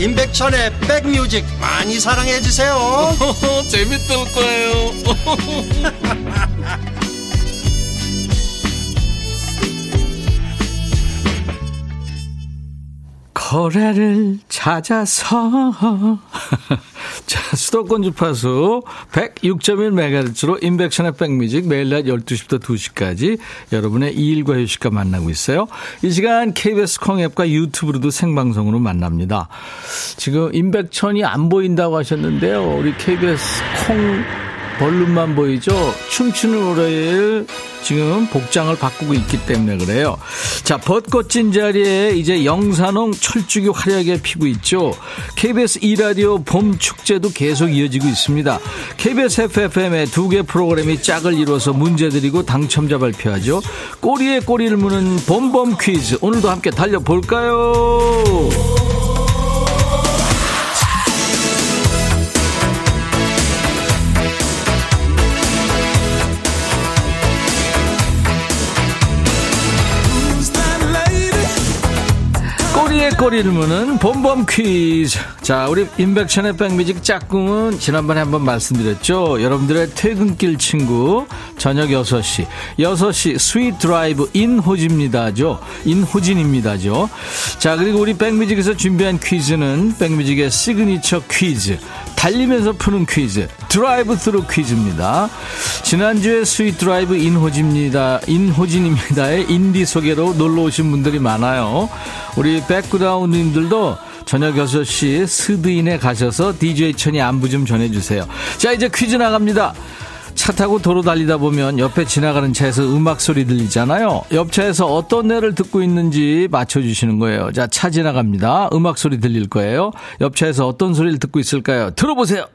임백천의 백뮤직 많이 사랑해 주세요. 재밌을 거예요. 거래를 찾아서 자 수도권 주파수 106.1MHz로 인백션의 백뮤직 매일 낮 12시부터 2시까지 여러분의 일과 휴식과 만나고 있어요. 이 시간 KBS 콩앱과 유튜브로도 생방송으로 만납니다. 지금 인백천이 안 보인다고 하셨는데요. 우리 KBS 콩 벌룬만 보이죠? 춤추는 월요일 지금 복장을 바꾸고 있기 때문에 그래요. 자, 벚꽃 진 자리에 이제 영산홍 철쭉이 화려하게 피고 있죠. KBS 2라디오 봄 축제도 계속 이어지고 있습니다. KBS FFM의 두 개 프로그램이 짝을 이뤄서 문제 드리고 당첨자 발표하죠. 꼬리에 꼬리를 무는 봄봄 퀴즈. 오늘도 함께 달려볼까요? 꼬리를 무는 봄봄 퀴즈. 자, 우리 임백천의 백뮤직 짝꿍은 지난번에 한번 말씀드렸죠. 여러분들의 퇴근길 친구, 저녁 6시. 6시 스윗 드라이브 인호진입니다죠. 인호진입니다죠. 자, 그리고 우리 백뮤직에서 준비한 퀴즈는 백뮤직의 시그니처 퀴즈. 달리면서 푸는 퀴즈 드라이브 스루 퀴즈입니다. 지난주에 스윗 드라이브 인호진입니다. 인호진입니다의 인 DJ 소개로 놀러 오신 분들이 많아요. 우리 백그라운드님들도 저녁 6시 스드인에 가셔서 DJ 천이 안부 좀 전해주세요. 자, 이제 퀴즈 나갑니다. 차 타고 도로 달리다 보면 옆에 지나가는 차에서 음악 소리 들리잖아요. 옆 차에서 어떤 노래를 듣고 있는지 맞춰주시는 거예요. 자, 차 지나갑니다. 음악 소리 들릴 거예요. 옆 차에서 어떤 소리를 듣고 있을까요? 들어보세요.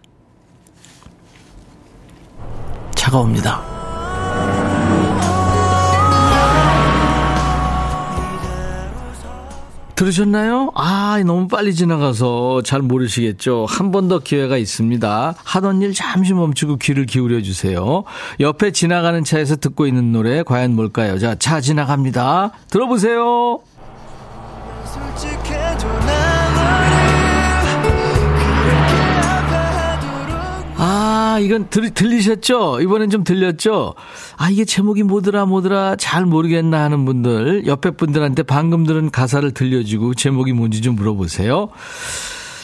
차가 옵니다. 들으셨나요? 아, 너무 빨리 지나가서 잘 모르시겠죠? 한 번 더 기회가 있습니다. 하던 일 잠시 멈추고 귀를 기울여 주세요. 옆에 지나가는 차에서 듣고 있는 노래 과연 뭘까요? 자, 차 지나갑니다. 들어보세요. 아, 이건 들, 들리셨죠? 이번엔 좀 들렸죠? 아, 이게 제목이 뭐더라, 뭐더라, 잘 모르겠나 하는 분들, 옆에 분들한테 방금 들은 가사를 들려주고 제목이 뭔지 좀 물어보세요.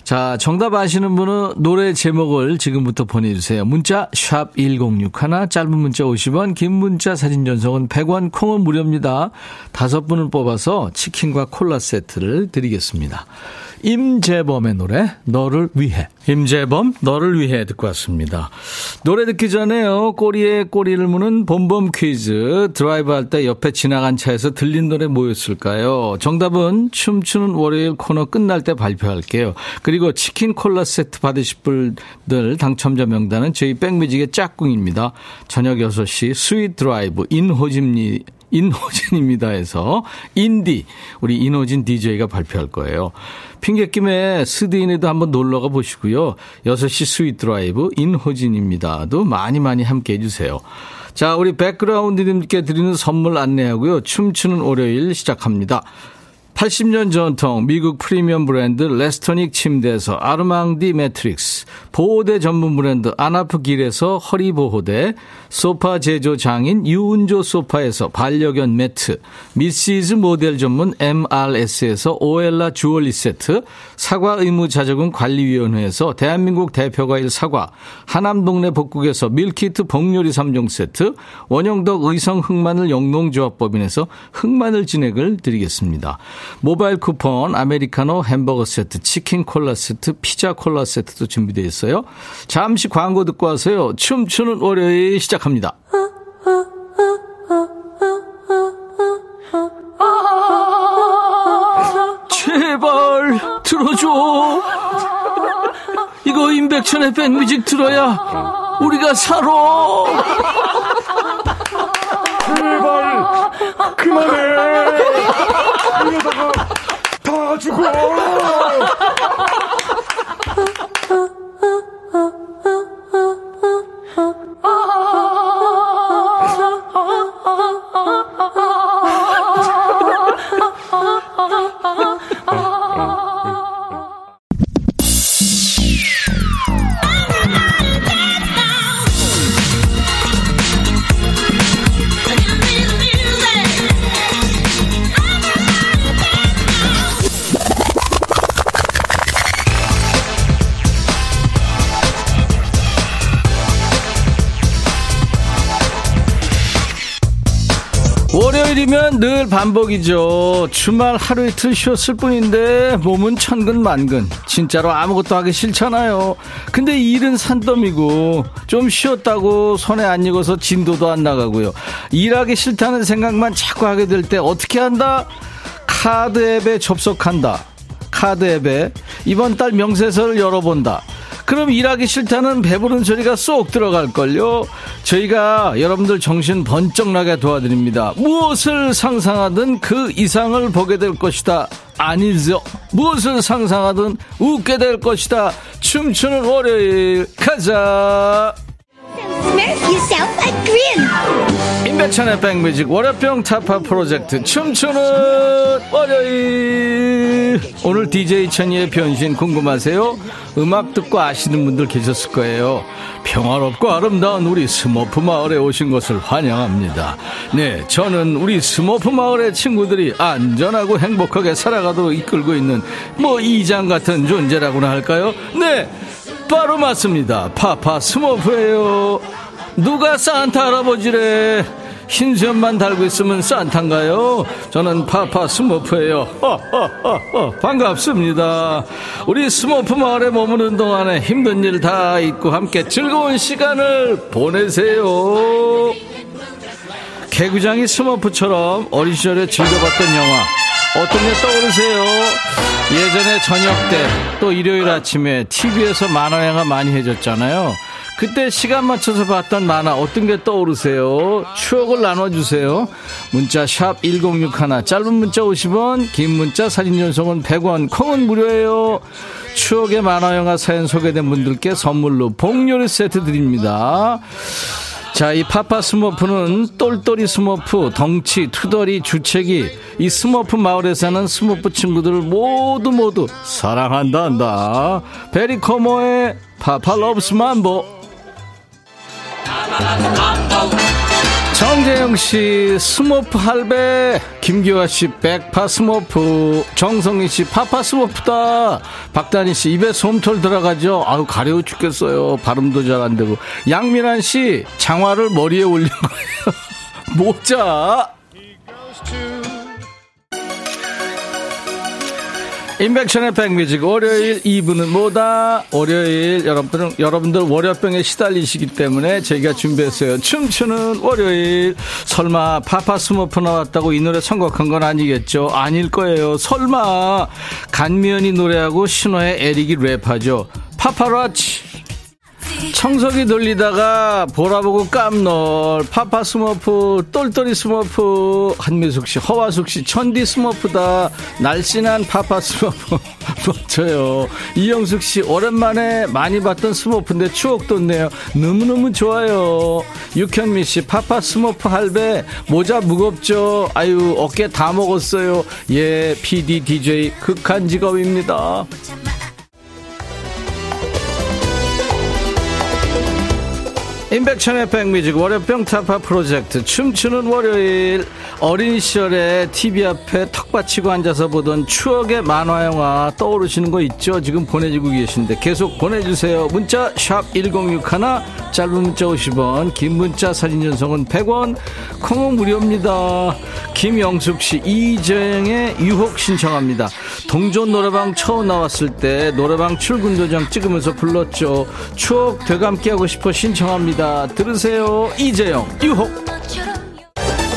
자, 정답 아시는 분은 노래 제목을 지금부터 보내주세요. 문자 1061, 짧은 문자 50원, 긴 문자 사진 전송은 100원, 콩은 무료입니다. 다섯 분을 뽑아서 치킨과 콜라 세트를 드리겠습니다. 임재범의 노래 너를 위해 임재범 너를 위해 듣고 왔습니다. 노래 듣기 전에요. 꼬리에 꼬리를 무는 봄봄 퀴즈 드라이브 할 때 옆에 지나간 차에서 들린 노래 뭐였을까요? 정답은 춤추는 월요일 코너 끝날 때 발표할게요. 그리고 치킨 콜라 세트 받으실 분들 당첨자 명단은 저희 백뮤직의 짝꿍입니다. 저녁 6시 스윗 드라이브 인호집니 인호진입니다 해서 인디 우리 인호진 DJ가 발표할 거예요. 핑계 김에 스드인에도 한번 놀러가 보시고요. 6시 스윗 드라이브 인호진입니다도 많이 많이 함께 해주세요. 자, 우리 백그라운드님께 드리는 선물 안내하고요. 춤추는 월요일 시작합니다. 80년 전통 미국 프리미엄 브랜드 레스토닉 침대에서 아르망디 매트리스, 보호대 전문 브랜드 아나프 길에서 허리 보호대, 소파 제조 장인 유운조 소파에서 반려견 매트, 미시즈 모델 전문 MRS에서 오엘라 주얼리 세트, 사과 의무 자조금 관리위원회에서 대한민국 대표과일 사과, 하남 동네 복국에서 밀키트 복요리 3종 세트, 원형덕 의성 흑마늘 영농조합법인에서 흑마늘 진액을 드리겠습니다. 모바일 쿠폰, 아메리카노 햄버거 세트, 치킨 콜라 세트, 피자 콜라 세트도 준비되어 있어요. 잠시 광고 듣고 와서요. 춤추는 월요일 시작합니다. 제발 들어줘. 이거 임백천의 백뮤직 들어야 우리가 살아. 제발 그만해. 이러다가 다 죽어. 반복이죠. 주말 하루 이틀 쉬었을 뿐인데 몸은 천근만근. 진짜로 아무것도 하기 싫잖아요. 근데 일은 산더미고 좀 쉬었다고 손에 안 익어서 진도도 안 나가고요. 일하기 싫다는 생각만 자꾸 하게 될 때 어떻게 한다? 카드 앱에 접속한다. 카드 앱에 이번 달 명세서를 열어본다. 그럼 일하기 싫다는 배부른 소리가 쏙 들어갈걸요. 저희가 여러분들 정신 번쩍 나게 도와드립니다. 무엇을 상상하든 그 이상을 보게 될 것이다. 아니죠. 무엇을 상상하든 웃게 될 것이다. 춤추는 월요일 가자. Yourself a grin. 임백천의 백뮤직 월요병 타파 프로젝트 춤추는 월요일 오늘 DJ 천이의 변신 궁금하세요? 음악 듣고 아시는 분들 계셨을 거예요 평화롭고 아름다운 우리 스머프 마을에 오신 것을 환영합니다 네 저는 우리 스머프 마을의 친구들이 안전하고 행복하게 살아가도록 이끌고 있는 뭐 이장 같은 존재라고나 할까요? 네 바로 맞습니다. 파파 스머프예요. 누가 산타 할아버지래? 흰 수염만 달고 있으면 산타인가요? 저는 파파. 허허허허. 반갑습니다. 우리 스머프 마을에 머무는 동안에 힘든 일 다 잊고 함께 즐거운 시간을 보내세요. 개구장이 스머프처럼 어린 시절에 즐겨봤던 영화 어떤 게 떠오르세요? 예전에 저녁 때 또 일요일 아침에 TV에서 만화 영화 많이 해줬잖아요. 그때 시간 맞춰서 봤던 만화 어떤 게 떠오르세요? 추억을 나눠주세요. 문자 샵 1061, 짧은 문자 50원, 긴 문자 사진 전송은 100원, 콩은 무료예요. 추억의 만화 영화 사연 소개된 분들께 선물로 복요리 세트 드립니다. 자, 이 파파 스머프는 똘똘이 스머프, 덩치, 투덜이, 주책이 이 스머프 마을에 사는 스머프 친구들을 모두 모두 사랑한다 한다. 페리 코모의 Papa Loves Mambo. 정재영 씨 스머프 할배. 김기화 씨 백파 스머프. 정성희 씨 파파 스머프다. 박다니 씨 입에 솜털 들어가죠? 아유 가려워 죽겠어요. 발음도 잘 안 되고. 양민환 씨 장화를 머리에 올린 거예요. 모자 임백천의 백뮤직 월요일 2부는 뭐다? 월요일 여러분들은 여러분들 월요병에 시달리시기 때문에 저희가 준비했어요. 춤추는 월요일. 설마 파파 스머프 나왔다고 이 노래 선곡한 건 아니겠죠? 아닐 거예요. 설마 간미연이 노래하고 신화의 에릭이 랩하죠. 파파라치. 청소기 돌리다가 보라보고 깜놀 파파 스머프 똘똘이 스머프 한미숙 씨 허화숙 씨 천디 스머프다. 날씬한 파파 스머프 멋져요. 이영숙 씨 오랜만에 많이 봤던 스머프인데 추억 돋네요. 너무너무 좋아요. 육현미 씨 파파 스머프 할배 모자 무겁죠? 아유 어깨 다 먹었어요. 예 PD DJ 극한 직업입니다 임백천의 백뮤직 월요병 타파 프로젝트 춤추는 월요일 어린 시절에 TV 앞에 턱 받치고 앉아서 보던 추억의 만화 영화 떠오르시는 거 있죠? 지금 보내주고 계신데 계속 보내주세요. 문자 샵1061 짧은 문자 50원 긴 문자 사진 전송은 100원 콩은 무료입니다. 김영숙 씨 이재영의 유혹 신청합니다. 동전 노래방 처음 나왔을 때 노래방 출근 도장 찍으면서 불렀죠. 추억 되감기 하고 싶어 신청합니다. 들으세요. 이재영 유혹.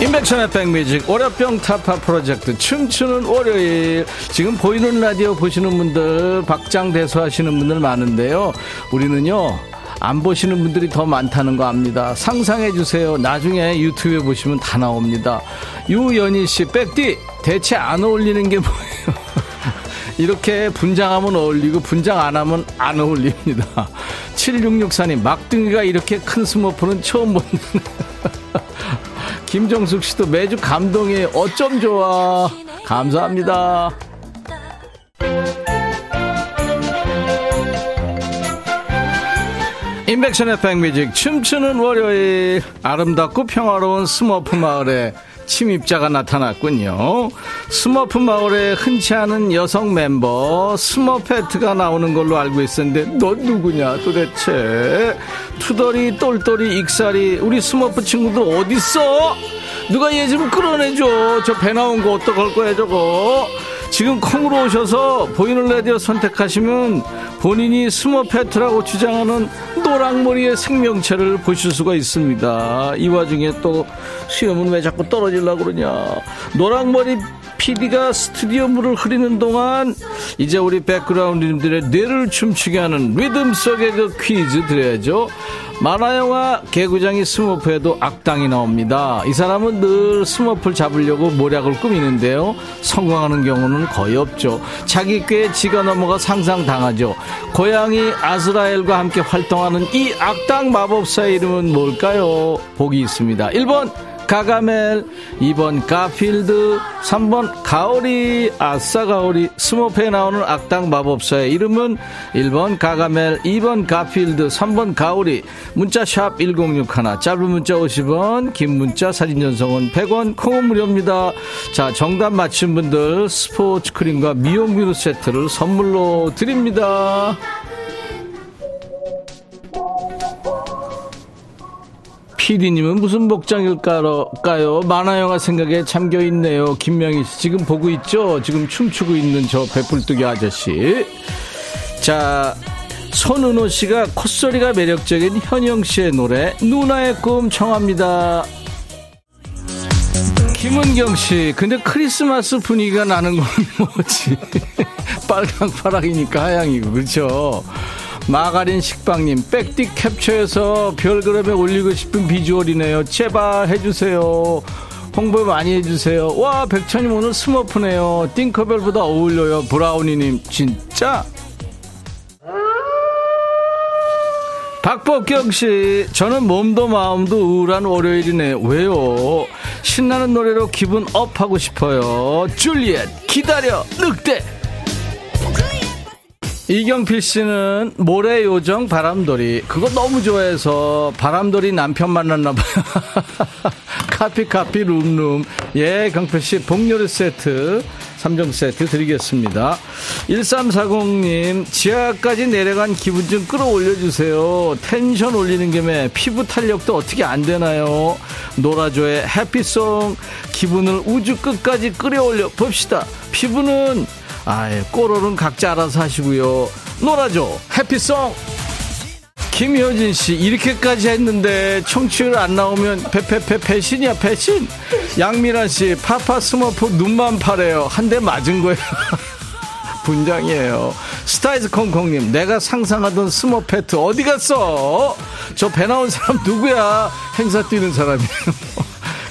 인백션의 백뮤직 월요병 타파 프로젝트 춤추는 월요일. 지금 보이는 라디오 보시는 분들 박장대소 하시는 분들 많은데요. 우리는요 안 보시는 분들이 더 많다는 거 압니다. 상상해 주세요. 나중에 유튜브에 보시면 다 나옵니다. 유연희 씨 백디 대체 안 어울리는 게 뭐예요? 이렇게 분장하면 어울리고 분장 안 하면 안 어울립니다. 7664님 막둥이가 이렇게 큰 스머프는 처음 본다 김정숙 씨도 매주 감동이 어쩜 좋아. 감사합니다. 임백천의 백뮤직 춤추는 월요일 아름답고 평화로운 스머프 마을에 침입자가 나타났군요. 스머프 마을에 흔치 않은 여성 멤버 스머페트가 나오는 걸로 알고 있었는데 너 누구냐 도대체 투덜이 똘똘이 익살이 우리 스머프 친구들 어딨어? 누가 얘 좀 끌어내줘 저 배 나온 거 어떡할 거야 저거 지금 콩으로 오셔서 보이는 라디오 선택하시면 본인이 스머페트라고 주장하는 노랑머리의 생명체를 보실 수가 있습니다. 이 와중에 또 수염은 왜 자꾸 떨어지려고 그러냐. 노랑머리 PD가 스튜디오 물을 흐리는 동안 이제 우리 백그라운드님들의 뇌를 춤추게 하는 리듬 속의 그 퀴즈 드려야죠. 만화영화 개구장이 스머프에도 악당이 나옵니다. 이 사람은 늘 스머프를 잡으려고 모략을 꾸미는데요. 성공하는 경우는 거의 없죠. 자기 꾀에 지가 넘어가 상상당하죠. 고양이 아스라엘과 함께 활동하는 이 악당 마법사의 이름은 뭘까요? 보기 있습니다. 1번 가가멜 2번 가필드 3번 가오리 아싸 가오리 스모페에 나오는 악당 마법사의 이름은 1번 가가멜 2번 가필드 3번 가오리. 문자 샵 1061 짧은 문자 50원 긴 문자 사진 전송은 100원 콩은 무료입니다. 자 정답 맞힌 분들 스포츠 크림과 미용 비누 세트를 선물로 드립니다 PD님은 무슨 복장일까요? 만화영화 생각에 잠겨 있네요. 김명희 씨 지금 보고 있죠? 지금 춤추고 있는 저 배불뚝이 아저씨. 자, 손은호 씨가 콧소리가 매력적인 현영 씨의 노래 누나의 꿈 청합니다. 김은경 씨, 근데 크리스마스 분위기가 나는 건 뭐지? 빨강 파랑이니까 하양이고, 그렇죠? 마가린 식빵님, 백디 캡처해서 별그램에 올리고 싶은 비주얼이네요. 제발 해주세요. 홍보 많이 해주세요. 와, 백천님 오늘 스머프네요. 띵커벨보다 어울려요. 브라우니님, 진짜? 박복경 씨, 저는 몸도 마음도 우울한 월요일이네. 왜요? 신나는 노래로 기분 up 하고 싶어요. 줄리엣, 기다려, 늑대! 이경필 씨는 모래 요정 바람돌이. 그거 너무 좋아해서 바람돌이 남편 만났나 봐요. 카피 카피 룸룸. 예 경필 씨 복요리 세트 3종 세트 드리겠습니다. 1340님 지하까지 내려간 기분 좀 끌어올려주세요. 텐션 올리는 김에 피부 탄력도 어떻게 안 되나요? 노라조의 해피송 기분을 우주 끝까지 끌어올려 봅시다. 피부는 아예 꼬로는 각자 알아서 하시고요. 노라조 해피송. 김효진 씨 이렇게까지 했는데 청취율 안 나오면 패패패 패신이야 패신. 양미란 씨 파파 스머프 눈만 파래요. 한 대 맞은 거예요. 분장이에요. 스타이즈 콩콩님, 내가 상상하던 스머페트 어디 갔어? 저 배 나온 사람 누구야? 행사 뛰는 사람이에요.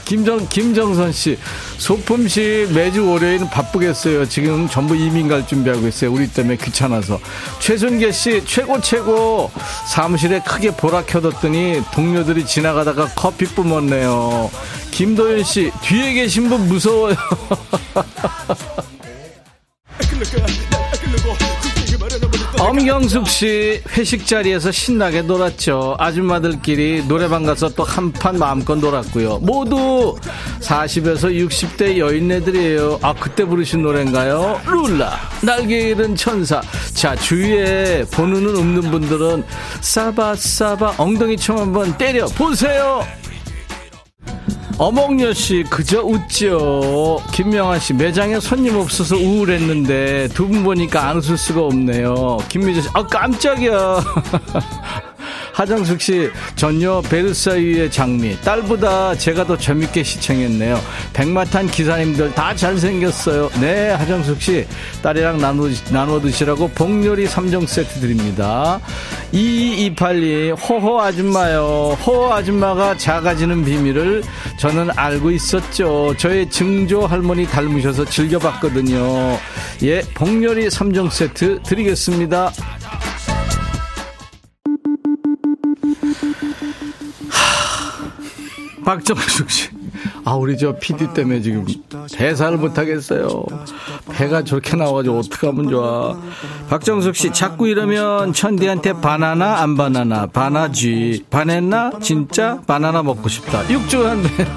김정, 김정선 씨, 소품씨 매주 월요일은 바쁘겠어요. 지금 전부 이민 갈 준비하고 있어요. 우리 때문에 귀찮아서. 최순계 씨, 최고, 최고. 사무실에 크게 보라 켜뒀더니 동료들이 지나가다가 커피 뿜었네요. 김도현 씨, 뒤에 계신 분 무서워요. 엄경숙 씨 회식 자리에서 신나게 놀았죠. 아줌마들끼리 노래방 가서 또 한판 마음껏 놀았고요. 모두 40에서 60대 여인네들이에요. 아 그때 부르신 노래인가요? 룰라 날개 잃은 천사. 자 주위에 보는은 없는 분들은 싸바 싸바 엉덩이 총 한번 때려 보세요. 어몽여 씨 그저 웃죠. 김명아 씨 매장에 손님 없어서 우울했는데 두 분 보니까 안 웃을 수가 없네요. 김미자 씨, 아 깜짝이야. 하정숙 씨, 전요 베르사유의 장미. 딸보다 제가 더 재밌게 시청했네요. 백마탄 기사님들 다 잘생겼어요. 네, 하정숙 씨, 딸이랑 나눠, 나눠 드시라고 복요리 3종 세트 드립니다. 2228님, 호호 아줌마요. 호호 아줌마가 작아지는 비밀을 저는 알고 있었죠. 저의 증조 할머니 닮으셔서 즐겨봤거든요. 예, 복요리 3종 세트 드리겠습니다. 박정숙 씨. 아, 우리 저 PD 때문에 지금 대사를 못하겠어요. 배가 저렇게 나와가지고 어떡하면 좋아. 박정숙 씨, 자꾸 이러면 천디한테 바나나, 안 바나나, 바나지. 바냈나? 진짜? 바나나 먹고 싶다. 육주한 배.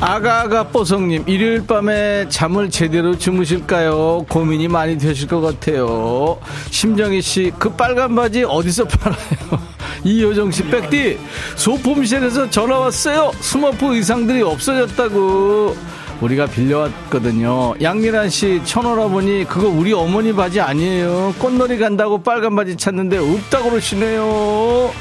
아가아가 뽀송님, 일요일 밤에 잠을 제대로 주무실까요? 고민이 많이 되실 것 같아요. 심정희 씨, 그 빨간 바지 어디서 팔아요? 이효정 씨, 백디, 소품실에서 전화 왔어요. 스머프 의상들이 없어졌다고. 우리가 빌려왔거든요. 양미란 씨, 천오라보니 그거 우리 어머니 바지 아니에요. 꽃놀이 간다고 빨간 바지 찾는데 없다고 그러시네요.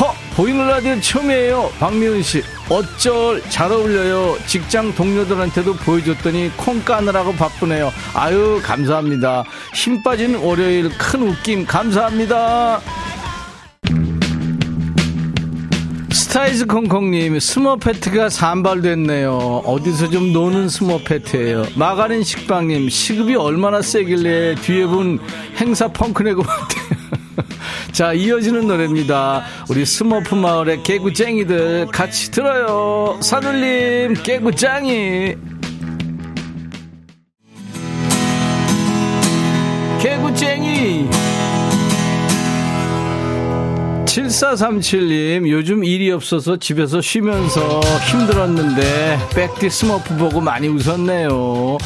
허! 보이는 라디오 처음이에요. 박미은 씨. 어쩔 잘 어울려요. 직장 동료들한테도 보여줬더니 콩 까느라고 바쁘네요. 아유 감사합니다. 힘 빠진 월요일 큰 웃김 감사합니다. 스타이즈 콩콩님 스머페트가 산발됐네요. 어디서 좀 노는 스머페트예요. 마가린 식빵님 시급이 얼마나 세길래 뒤에 분 행사 펑크 내고 왔대요. 자, 이어지는 노래입니다. 우리 스머프 마을의 개구쟁이들 같이 들어요. 산울림, 개구쟁이. 개구쟁이. 7437님, 요즘 일이 없어서 집에서 쉬면서 힘들었는데, 백디 스머프 보고 많이 웃었네요.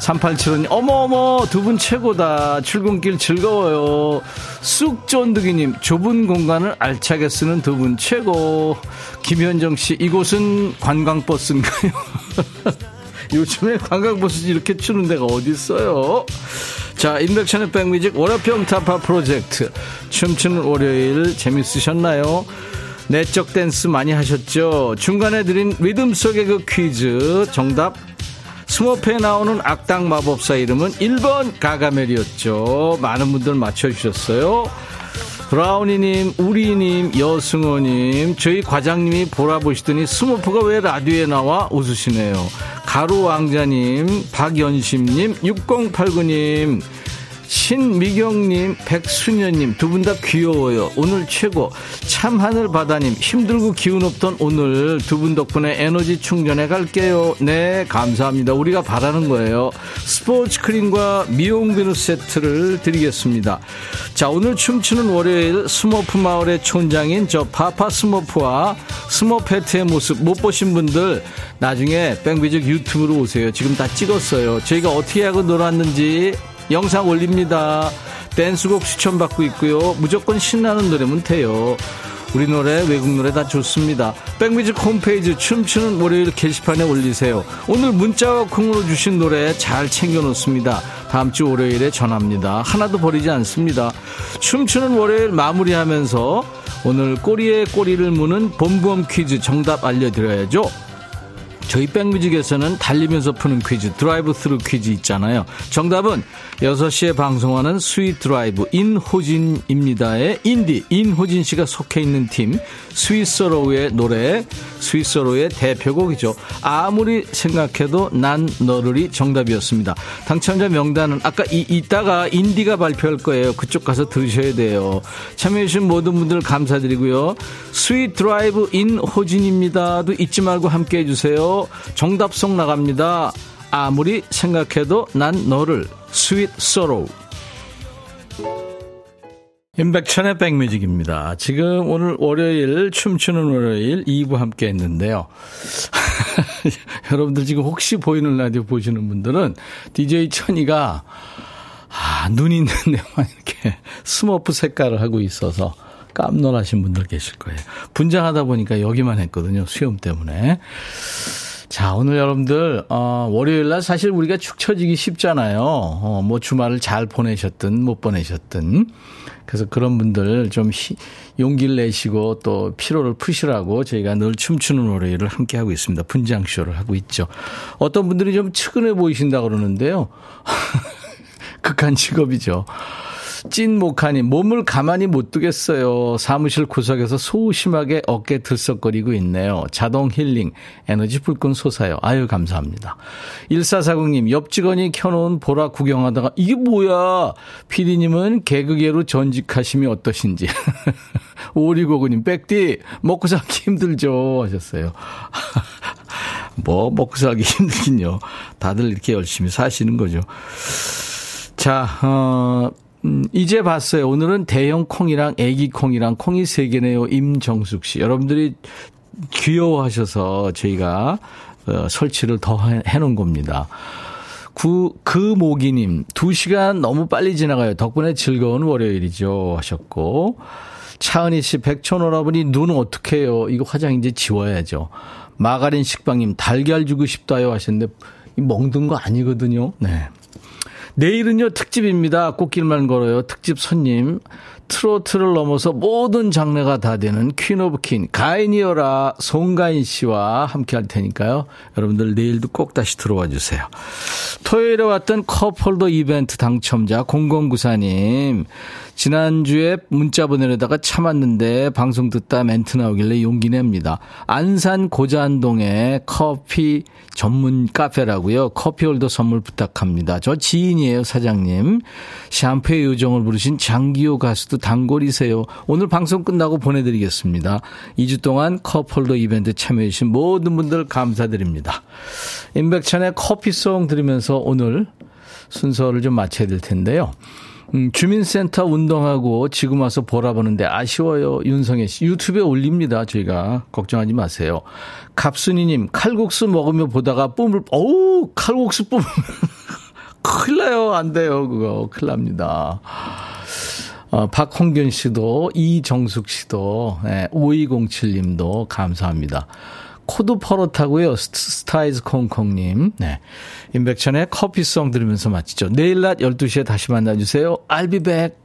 3875님, 어머어머, 두 분 최고다. 출근길 즐거워요. 쑥 쫀득이님, 좁은 공간을 알차게 쓰는 두 분 최고. 김현정 씨, 이곳은 관광버스인가요? 요즘에 관광버스 이렇게 추는 데가 어디 있어요? 자, 임백천의 백뮤직 월요병 타파 프로젝트. 춤추는 월요일 재밌으셨나요? 내적 댄스 많이 하셨죠? 중간에 드린 리듬 속의 그 퀴즈 정답 스머프에 나오는 악당 마법사 이름은 1번 가가멜이었죠. 많은 분들 맞춰주셨어요. 브라우니님, 우리님, 여승호님, 저희 과장님이 보라 보시더니 스머프가 왜 라디오에 나와 웃으시네요. 가루왕자님, 박연심님, 6089님, 신미경님, 백수녀님 두 분 다 귀여워요. 오늘 최고. 참 하늘 바다님 힘들고 기운 없던 오늘 두 분 덕분에 에너지 충전해 갈게요. 네 감사합니다. 우리가 바라는 거예요. 스포츠 크림과 미용 비누 세트를 드리겠습니다. 자 오늘 춤추는 월요일 스머프 마을의 촌장인 저 파파 스머프와 스모페트의 모습 못 보신 분들 나중에 뺑비직 유튜브로 오세요. 지금 다 찍었어요. 저희가 어떻게 하고 놀았는지 영상 올립니다. 댄스곡 추천받고 있고요. 무조건 신나는 노래면 돼요. 우리 노래, 외국 노래 다 좋습니다. 백뮤직 홈페이지 춤추는 월요일 게시판에 올리세요. 오늘 문자와 콩으로 주신 노래 잘 챙겨놓습니다. 다음 주 월요일에 전합니다. 하나도 버리지 않습니다. 춤추는 월요일 마무리하면서 오늘 꼬리에 꼬리를 무는 봄봄 퀴즈 정답 알려드려야죠. 저희 백뮤직에서는 달리면서 푸는 퀴즈 드라이브 스루 퀴즈 있잖아요. 정답은 6시에 방송하는 스윗 드라이브 인호진입니다의 인디 인호진 씨가 속해 있는 팀 스윗서로우의 노래 스윗서로우의 대표곡이죠. 아무리 생각해도 난 너를이 정답이었습니다. 당첨자 명단은 아까 이, 이따가 인디가 발표할 거예요. 그쪽 가서 들으셔야 돼요. 참여해주신 모든 분들 감사드리고요. 스윗 드라이브 인호진입니다도 잊지 말고 함께 해주세요. 정답 송 나갑니다. 아무리 생각해도 난 너를 스윗 서로우 임백천의 백뮤직입니다. 지금 오늘 월요일 춤추는 월요일 2부 함께 했는데요. 여러분들 지금 혹시 보이는 라디오 보시는 분들은 DJ 천이가 아, 눈 있는 데만 이렇게 스머프 색깔을 하고 있어서 깜놀하신 분들 계실 거예요. 분장하다 보니까 여기만 했거든요. 수염 때문에. 자, 오늘 여러분들, 어, 월요일 날 사실 우리가 축 처지기 쉽잖아요. 어, 뭐 주말을 잘 보내셨든 못 보내셨든. 그래서 그런 분들 좀 히, 용기를 내시고 또 피로를 푸시라고 저희가 늘 춤추는 월요일을 함께 하고 있습니다. 분장쇼를 하고 있죠. 어떤 분들이 좀 측은해 보이신다 그러는데요. 극한 직업이죠. 찐 목하니 몸을 가만히 못 두겠어요. 사무실 구석에서 소심하게 어깨 들썩거리고 있네요. 자동 힐링, 에너지 불끈 솟아요. 아유, 감사합니다. 1440님, 옆 직원이 켜놓은 보라 구경하다가, 이게 뭐야? 피디님은 개그계로 전직하시면 어떠신지. 오리고구님, 백디, 먹고 살기 힘들죠. 하셨어요. 뭐, 먹고 살기 힘들긴요. 다들 이렇게 열심히 사시는 거죠. 자, 어, 음, 이제 봤어요. 오늘은 대형 콩이랑 애기 콩이랑 콩이 세 개네요. 임정숙 씨. 여러분들이 귀여워하셔서 저희가 어, 설치를 더 해놓은 겁니다. 구, 그 모기님, 두 시간 너무 빨리 지나가요. 덕분에 즐거운 월요일이죠. 하셨고. 차은희 씨, 백천오라버니 눈 어떡해요? 이거 화장 이제 지워야죠. 마가린 식빵님, 달걀 주고 싶다요. 하셨는데, 멍든 거 아니거든요. 네. 내일은요, 특집입니다. 꽃길만 걸어요. 특집 손님. 트로트를 넘어서 모든 장르가 다 되는 queen of queen, 가인이어라 송가인 씨와 함께 할 테니까요. 여러분들 내일도 꼭 다시 들어와 주세요. 토요일에 왔던 컵홀더 이벤트 당첨자 0094님. 지난주에 문자 보내려다가 참았는데 방송 듣다 멘트 나오길래 용기 냅니다. 안산 고자안동에 커피 전문 카페라고요. 커피홀더 선물 부탁합니다. 저 지인이에요, 사장님. 샴푸의 요정을 부르신 장기호 가수도 단골이세요. 오늘 방송 끝나고 보내드리겠습니다. 2주 동안 컵홀더 이벤트 참여해주신 모든 분들 감사드립니다. 임백천의 커피송 들으면서 오늘 순서를 좀 마쳐야 될 텐데요. 음, 주민센터 운동하고 지금 와서 보라보는데 아쉬워요. 윤성혜 씨. 유튜브에 올립니다. 저희가. 걱정하지 마세요. 갑순이님, 칼국수 먹으며 보다가 뿜을, 어우, 칼국수 뿜으면. 큰일 나요. 안 돼요. 그거. 큰일 납니다. 어, 박홍균 씨도, 이정숙 씨도, 네, 5207님도 감사합니다. 코도 퍼렇다고요. 스타이즈 콩콩님. 네. 임백천의 커피송 들으면서 마치죠. 내일 낮 12시에 다시 만나주세요. I'll be back.